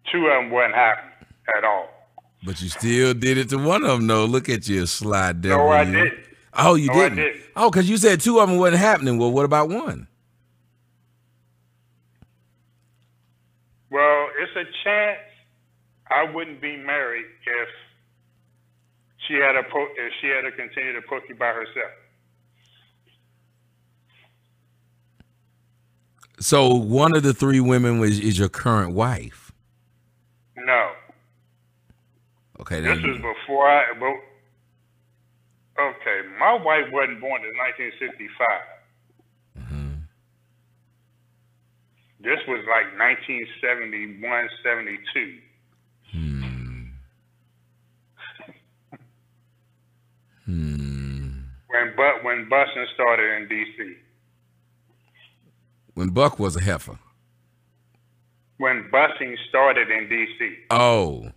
Two of them wasn't happening at all. But you still did it to one of them, though. Look at you, slide devil. No, I you. didn't. Oh, you No, didn't. didn't. Oh, because you said two of them wasn't happening. Well, what about one? Well, it's a chance I wouldn't be married if she had a po- if she had to continue to pokey by herself. So one of the three women was is your current wife. No, Okay, this then was before I. Well, okay, my wife wasn't born in 1965. Mm-hmm. This was like 1971, 72. Hmm. Hmm. When but when busing started in D.C. when Buck was a heifer. When busing started in D.C. Oh.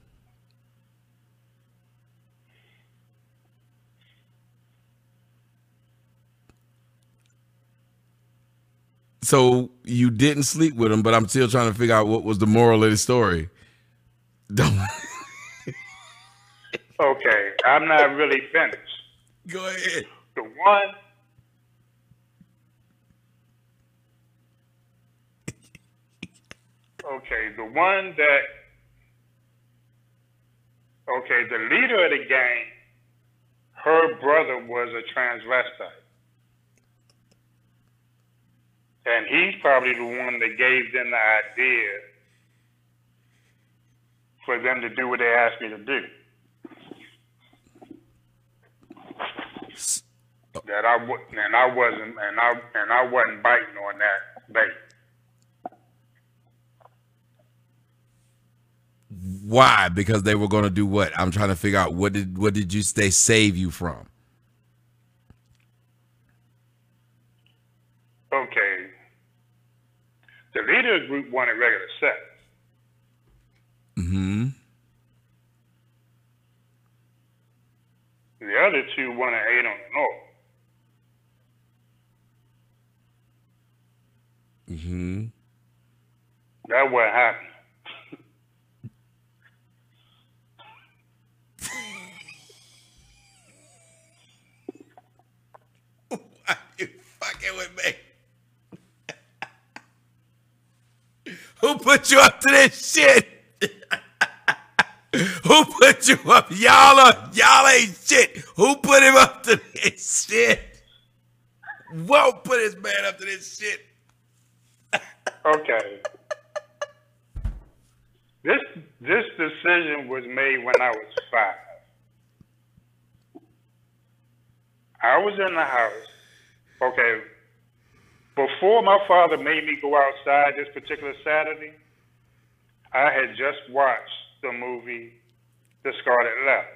So you didn't sleep with him, but I'm still trying to figure out what was the moral of the story. Don't Okay, I'm not really finished. Go ahead. The one. Okay, the one that. Okay, the leader of the gang, her brother was a transvestite. And he's probably the one that gave them the idea for them to do what they asked me to do. That I would, and I wasn't, and I and I wasn't biting on that bait. Why? Because they were going to do what? I'm trying to figure out what did what did you they save you from? Okay. The leader of the group wanted regular sex. Hmm. The other two wanted eight on the north. Hmm. That wasn't happening. Fucking with me. Who put you up to this shit? Who put you up? Y'all are y'all ain't shit. Who put him up to this shit? Won't put his man up to this shit. Okay. This this decision was made when I was five. I was in the house. Okay. Before my father made me go outside this particular Saturday, I had just watched the movie The Scarlet Letter.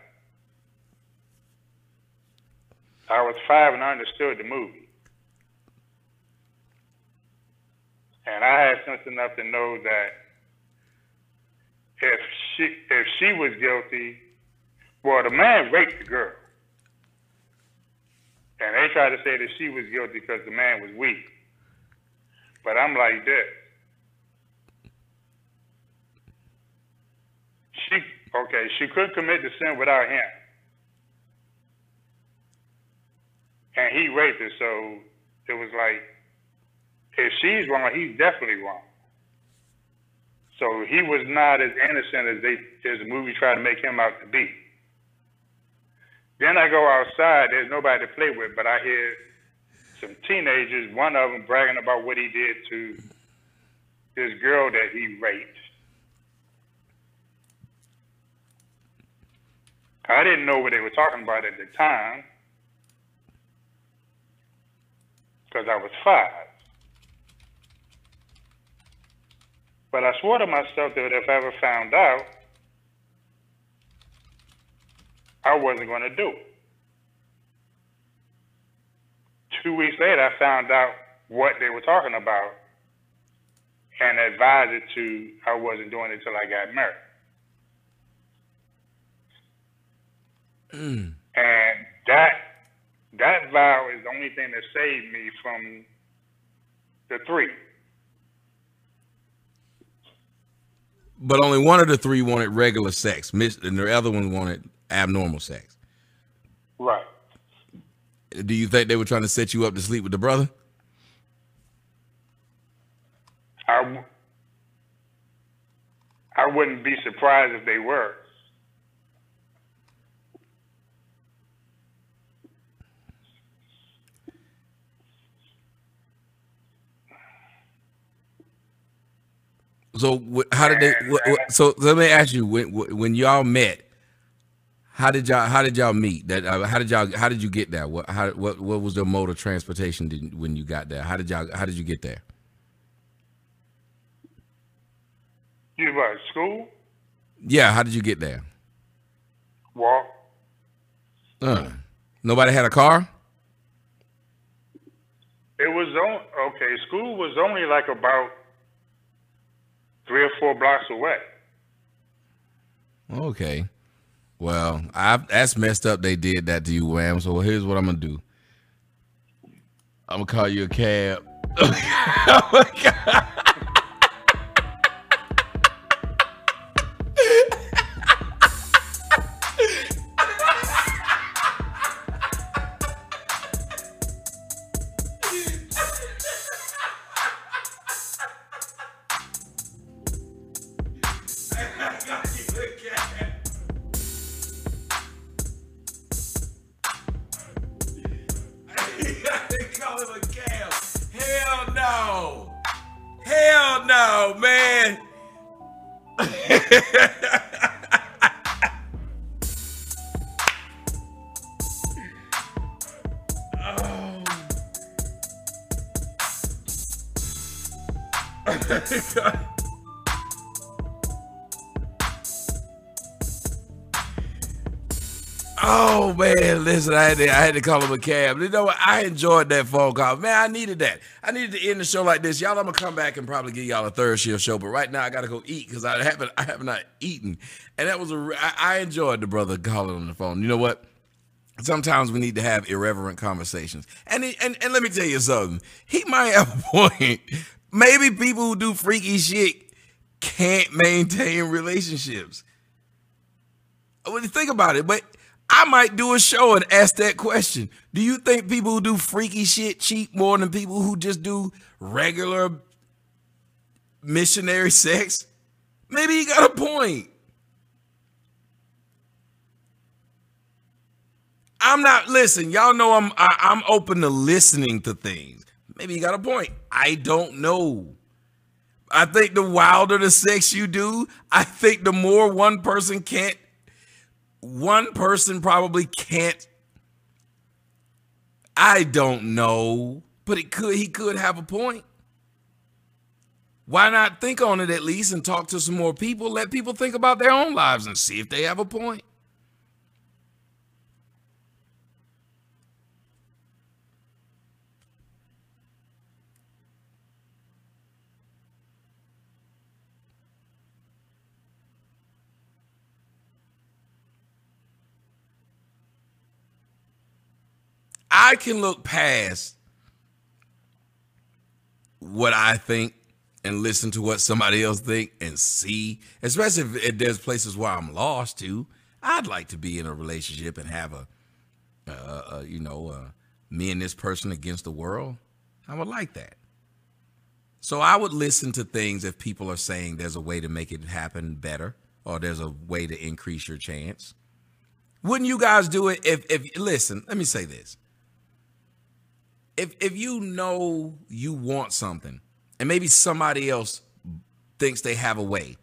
I was five and I understood the movie. And I had sense enough to know that if she if she was guilty, well, the man raped the girl. And they tried to say that she was guilty because the man was weak. But I'm like this. She okay, she could commit the sin without him. And he raped her, so it was like if she's wrong, he's definitely wrong. So he was not as innocent as they as the movie tried to make him out to be. Then I go outside, there's nobody to play with, but I hear some teenagers, one of them bragging about what he did to this girl that he raped. I didn't know what they were talking about at the time because I was five. But I swore to myself that if I ever found out, I wasn't going to do it. Two weeks later, I found out what they were talking about and advised it to I wasn't doing it until I got married. Mm. And that that vow is the only thing that saved me from the three. But only one of the three wanted regular sex, and the other one wanted abnormal sex. Right. Do you think they were trying to set you up to sleep with the brother? I, I wouldn't be surprised if they were. So how did they? So let me ask you: when when y'all met, how did y'all how did y'all meet? That uh, how did y'all how did you get there? What how what what was the mode of transportation did, when you got there? How did y'all how did you get there? You what school? Yeah, how did you get there? Walk. Uh, nobody had a car. It was on okay. School was only like about three or four blocks away. Okay. Well, I that's messed up. They did that to you, Wham. So here's what I'm gonna do. I'm gonna call you a cab. oh my god. oh Oh, man, listen, I had to, I had to call him a cab. You know what? I enjoyed that phone call. Man, I needed that. I needed to end the show like this. Y'all, I'm gonna come back and probably give y'all a third shift show. But right now, I gotta go eat because I haven't, I have not eaten. And that was a, I, I enjoyed the brother calling on the phone. You know what? Sometimes we need to have irreverent conversations. And, and and let me tell you something. He might have a point. Maybe people who do freaky shit can't maintain relationships. When you think about it, but I might do a show and ask that question. Do you think people who do freaky shit cheat more than people who just do regular missionary sex? Maybe he got a point. I'm not listen. Y'all know I'm I, am i am open to listening to things. Maybe you got a point. I don't know. I think the wilder the sex you do, I think the more one person can't, one person probably can't. I don't know, but it could he could have a point. Why not think on it at least and talk to some more people? Let people think about their own lives and see if they have a point. I can look past what I think and listen to what somebody else think and see, especially if, if there's places where I'm lost to. I'd like to be in a relationship and have a, uh, uh, you know, uh, me and this person against the world. I would like that. So I would listen to things if people are saying there's a way to make it happen better or there's a way to increase your chance. Wouldn't you guys do it if if listen, let me say this. If if you know you want something and maybe somebody else thinks they have a way,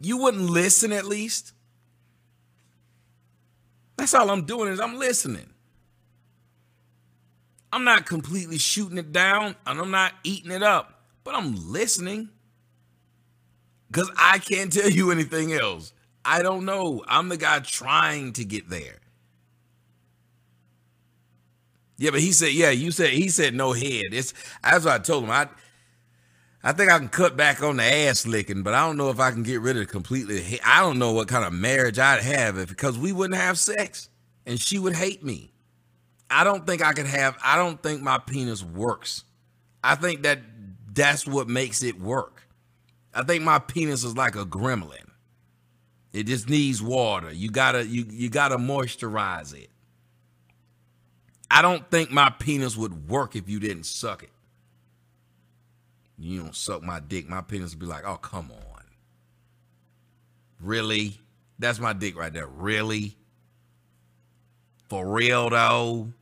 you wouldn't listen at least? That's all I'm doing is I'm listening. I'm not completely shooting it down and I'm not eating it up, but I'm listening. Because I can't tell you anything else. I don't know. I'm the guy trying to get there. Yeah, but he said, yeah, you said he said no head. It's that's what I told him. I I think I can cut back on the ass licking, but I don't know if I can get rid of completely. I don't know what kind of marriage I'd have if because we wouldn't have sex and she would hate me. I don't think I could have, I don't think my penis works. I think that that's what makes it work. I think my penis is like a gremlin. It just needs water. You gotta you you gotta moisturize it. I don't think my penis would work if you didn't suck it. You don't suck my dick, my penis would be like, oh come on. Really? That's my dick right there. Really? For real though?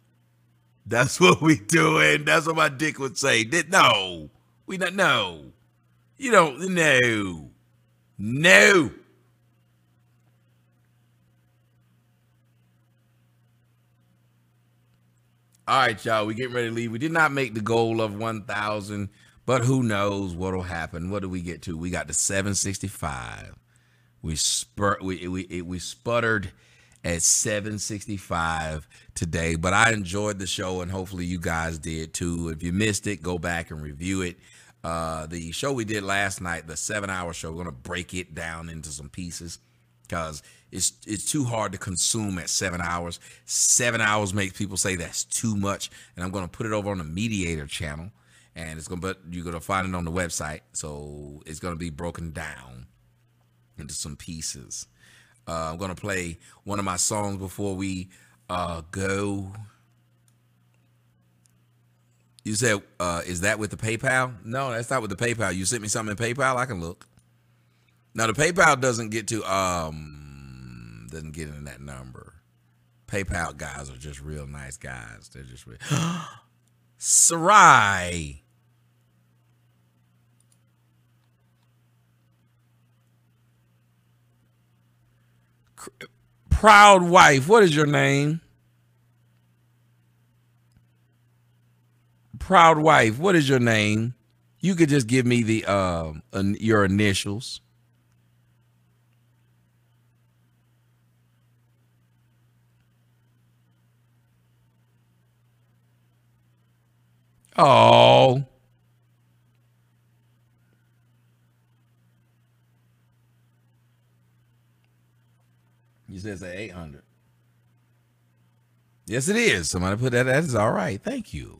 That's what we doing. That's what my dick would say. Did No, we not. No, you don't. No, no. All right, y'all. We getting ready to leave. We did not make the goal of one thousand, but who knows what'll happen? What do we get to? We got sixty five. We spurt. We we we sputtered at 765 today. But I enjoyed the show, and hopefully you guys did too. If you missed it, go back and review it. Uh, the show we did last night, the seven hour show, we're gonna break it down into some pieces because it's it's too hard to consume at seven hours. Seven hours makes people say that's too much, and I'm gonna put it over on the Mediator channel, and it's gonna but you're gonna find it on the website, so it's gonna be broken down into some pieces. Uh, I'm gonna play one of my songs before we uh, go. You said, uh, "Is that with the PayPal?" No, that's not with the PayPal. You sent me something in PayPal. I can look. Now the PayPal doesn't get to um doesn't get in that number. PayPal guys are just real nice guys. They're just real. Sarai. Proud wife, what is your name? Proud wife, what is your name? You could just give me the uh, your initials. Oh. You it's at 800. Yes, it is. Somebody put that. That is all right. Thank you.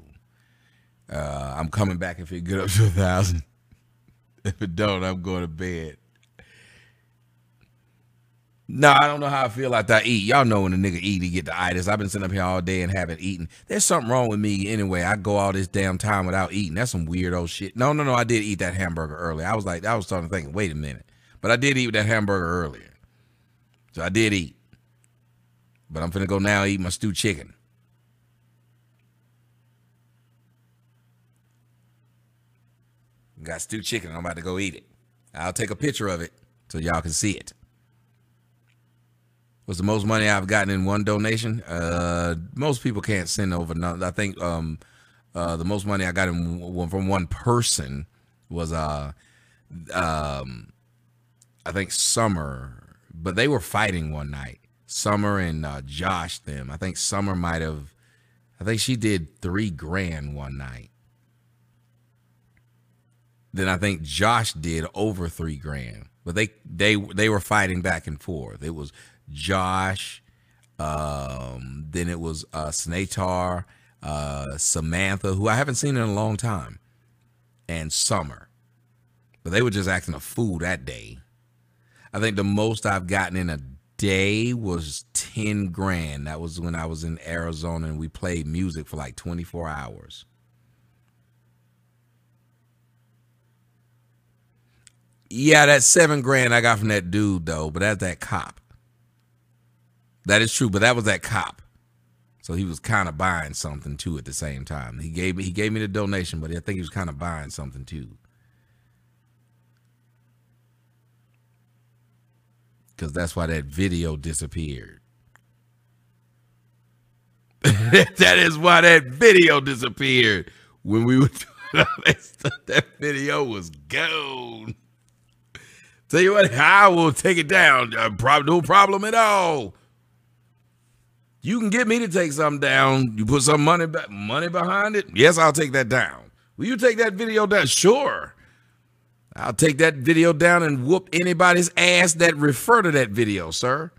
Uh, I'm coming back if it get up to a thousand. If it don't, I'm going to bed. No, I don't know how I feel after I eat. Y'all know when a nigga eat, he get the itis. I've been sitting up here all day and haven't eaten. There's something wrong with me anyway. I go all this damn time without eating. That's some weirdo shit. No, no, no. I did eat that hamburger earlier. I was like, I was starting to think, wait a minute. But I did eat that hamburger earlier. So I did eat. But I'm finna go now eat my stewed chicken. Got stewed chicken. I'm about to go eat it. I'll take a picture of it so y'all can see it. What's the most money I've gotten in one donation? Uh, most people can't send over. None. I think um, uh, the most money I got in from one person was uh, um, I think summer but they were fighting one night. Summer and uh, Josh them. I think Summer might have. I think she did three grand one night. Then I think Josh did over three grand. But they they they were fighting back and forth. It was Josh, Um, then it was uh, Snatar, uh, Samantha, who I haven't seen in a long time, and Summer. But they were just acting a fool that day. I think the most I've gotten in a day was 10 grand. That was when I was in Arizona and we played music for like 24 hours. Yeah, that seven grand I got from that dude though, but that's that cop. That is true, but that was that cop. So he was kind of buying something too at the same time. He gave me he gave me the donation, but I think he was kind of buying something too. Cause that's why that video disappeared. that is why that video disappeared when we were that video was gone. Tell you what, I will take it down. Uh, no problem at all. You can get me to take something down. You put some money money behind it. Yes, I'll take that down. Will you take that video down? Sure. I'll take that video down and whoop anybody's ass that refer to that video, sir.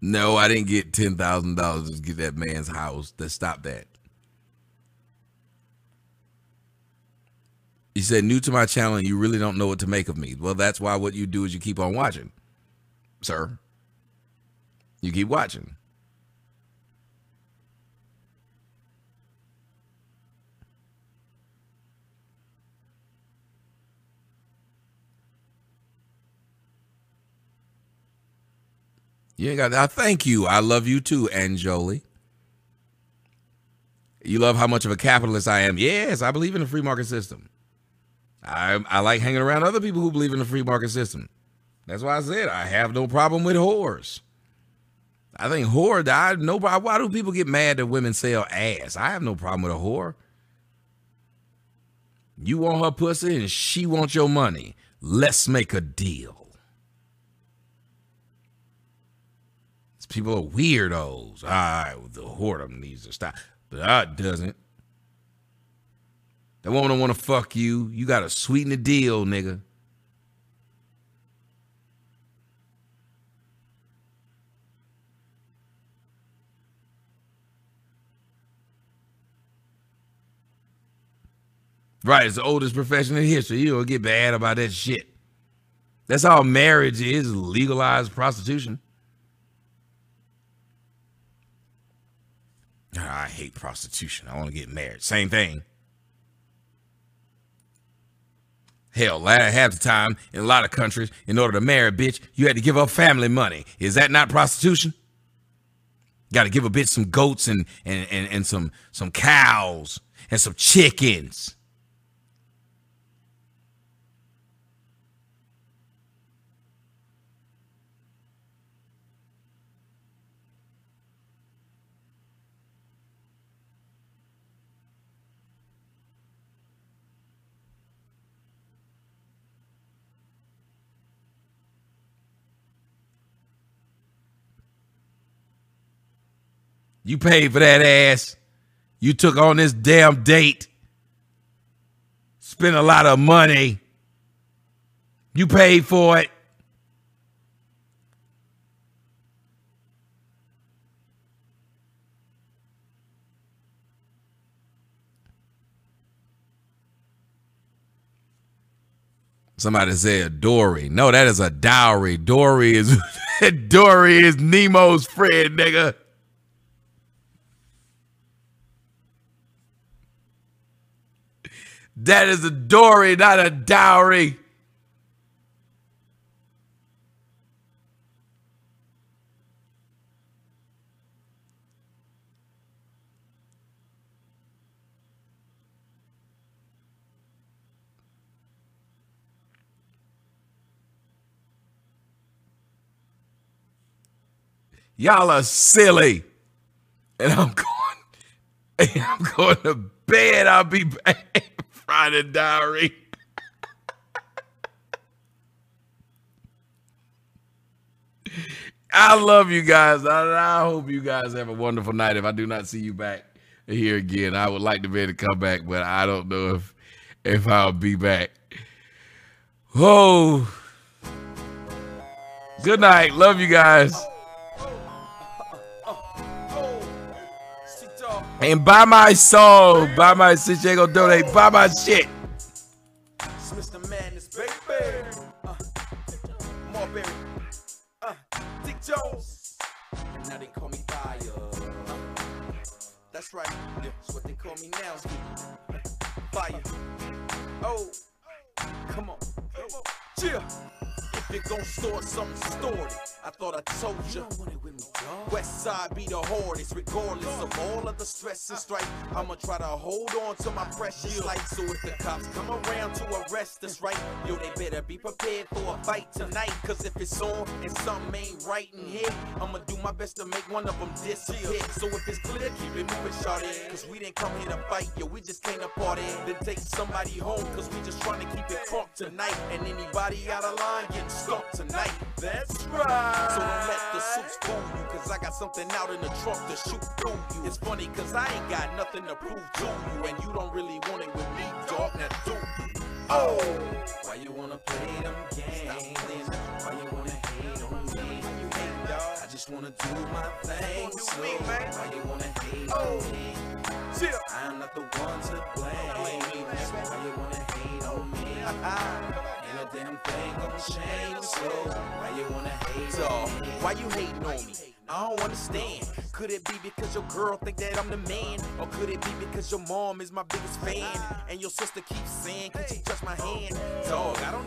No, I didn't get ten thousand dollars to get that man's house. Let's stop that. He said, new to my channel, and you really don't know what to make of me. Well, that's why what you do is you keep on watching, sir. You keep watching. You ain't got that. Thank you. I love you too, Anjoli. You love how much of a capitalist I am. Yes, I believe in the free market system. I I like hanging around other people who believe in the free market system. That's why I said I have no problem with whores. I think whore. I no. Why do people get mad that women sell ass? I have no problem with a whore. You want her pussy and she wants your money. Let's make a deal. These people are weirdos. All right, the whoredom needs to stop, but that doesn't. That woman don't want to fuck you. You got to sweeten the deal, nigga. Right, it's the oldest profession in history. You don't get bad about that shit. That's how marriage is legalized prostitution. Ah, I hate prostitution. I want to get married. Same thing. Hell, half the time in a lot of countries, in order to marry a bitch, you had to give up family money. Is that not prostitution? Got to give a bitch some goats and, and, and, and some, some cows and some chickens. You paid for that ass. You took on this damn date. Spent a lot of money. You paid for it. Somebody said Dory. No, that is a dowry. Dory is Dory is Nemo's friend, nigga. That is a dory, not a dowry. Y'all are silly. And I'm going, I'm going to bed. I'll be back. Friday Diary. I love you guys. I, I, hope you guys have a wonderful night. If I do not see you back here again, I would like to be able to come back, but I don't know if if I'll be back. Oh. Good night. Love you guys. And buy my song. Buy my shit. You ain't gonna donate. Buy my shit. Mr. Uh. Uh, Dick Jones. And now they call me Fire. That's right. That's what they call me now. Fire. Oh. Come on. Chill. You gon' store something, store it. I thought I told you. West side be the hardest, regardless of all of the stress and strife. I'ma try to hold on to my precious life. So if the cops come around to arrest us, right, yo, they better be prepared for a fight tonight. Cause if it's on and something ain't right in here, I'ma do my best to make one of them disappear. So if it's clear, keep it moving, shawty. Cause we didn't come here to fight, yo, we just came to party. Then take somebody home, cause we just trying to keep it crunk tonight. And anybody out of line getting stuck tonight. That's right. So don't let the suits fool you, cause I got something out in the trunk to shoot through you. It's funny, cause I ain't got nothing to prove to you, and you don't really want it with me, dog. Now do you? Oh, why you wanna play them games? Why you wanna hate on me? You hate, dog. I just wanna do my thing. So why you wanna hate on me? I'm not the one to blame. Why you wanna hate on me? Ain't a damn thing gonna change. So why you wanna hate me? Why you hating on me? I don't understand. Could it be because your girl think that I'm the man? Or could it be because your mom is my biggest fan? And your sister keeps saying, could you touch my hand? Dog, I don't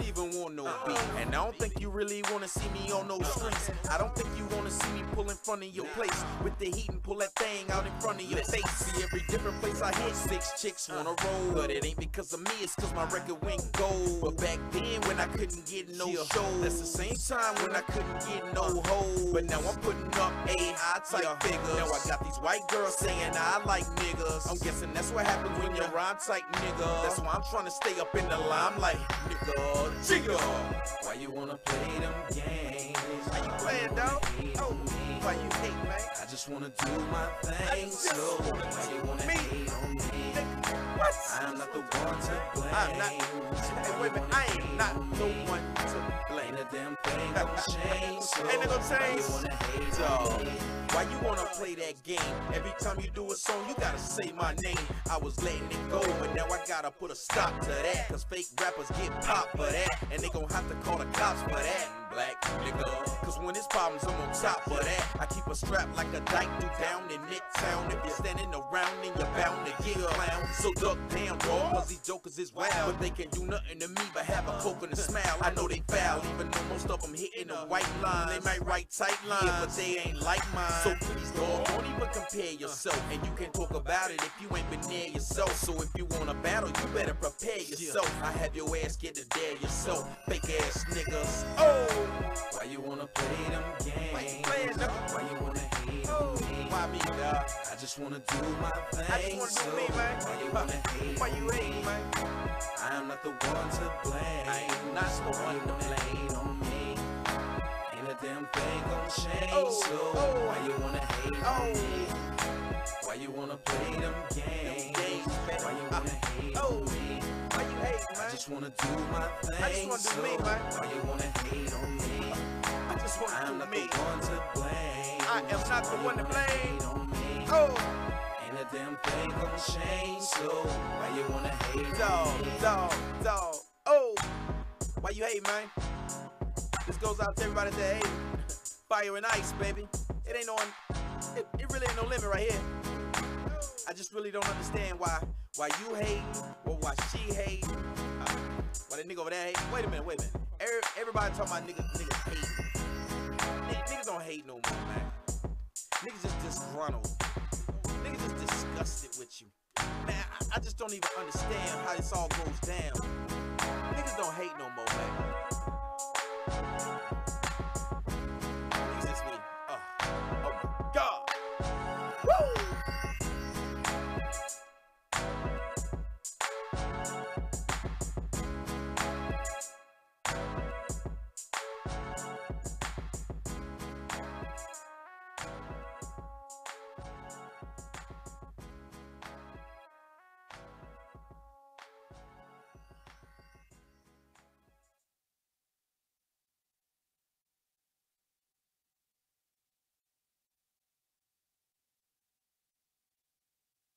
And I don't think you really wanna see me on those streets. I don't think you wanna see me pull in front of your place with the heat and pull that thing out in front of your face. See every different place I hit, six chicks wanna roll. But it ain't because of me, it's cause my record went gold. But back then when I couldn't get no show, that's the same time when I couldn't get no hoe. But now I'm putting up a high type figures. Now I got these white girls saying I like niggas. I'm guessing that's what happens when you're rhyme tight nigga. That's why I'm trying to stay up in the limelight, nigga. Jigga. Why you wanna play them games? How you playing, dog? Oh, why you hate, man? I just wanna do my thing. So why you wanna hate on me? What? I'm not the one to blame. I'm not. Hey, wait a minute. I ain't not the one to blame. Damn thing gonna change. So ain't it gonna change? Why you wanna hate? Why you wanna play that game? Every time you do a song, you gotta say my name. I was letting it go, but now I gotta put a stop to that. Cause fake rappers get popped for that. And they gon' have to call the cops for that. Black nigga. Cause when it's problems, I'm on top of that. I keep a strap like a dyke do down in midtown. If you're standing around, then you're bound to get clown. So duck down, dog, cause these jokers is wild. But they can't do nothing to me but have a poke and a smile. I know they foul, even though most of them hitting the white line. They might write tight lines, yeah, but they ain't like mine. So please, dog, don't even compare yourself. And you can talk about it if you ain't been near yourself. So if you want to battle, you better prepare yourself. I have your ass get to dare yourself. Fake ass niggas. Oh, why you wanna play them games? Why you them? Why you wanna hate on oh! me? Why me, dog? I just wanna do my thing. I just wanna so do me, man. Why you wanna hate Why you hate, man? I'm not the one to blame. I ain't not the one to blame on me. Ain't a damn thing gonna change. Oh, so oh, why you wanna hate oh. on me? Why you wanna play them games? Why you wanna hate oh. on me? Why you hate, man? I just wanna do my thing. I just wanna do so me, man. Why you wanna hate on me? I just wanna I'm do not me. the one to blame. I am not the one to blame. Oh. Ain't a damn thing gonna change. So why you wanna hate dog, me? Dog, dog, oh. Why you hate, man? This goes out to everybody that hate. Fire and ice, baby. It ain't on. It, it really ain't no limit right here. I just really don't understand why why you hate or why she hate. Uh, why that nigga over there hate. Wait a minute, wait a minute. Every, everybody talking about niggas, niggas hate. Niggas, niggas don't hate no more, man. Niggas just disgruntled. Niggas just disgusted with you. Man, I, I just don't even understand how this all goes down. Niggas don't hate no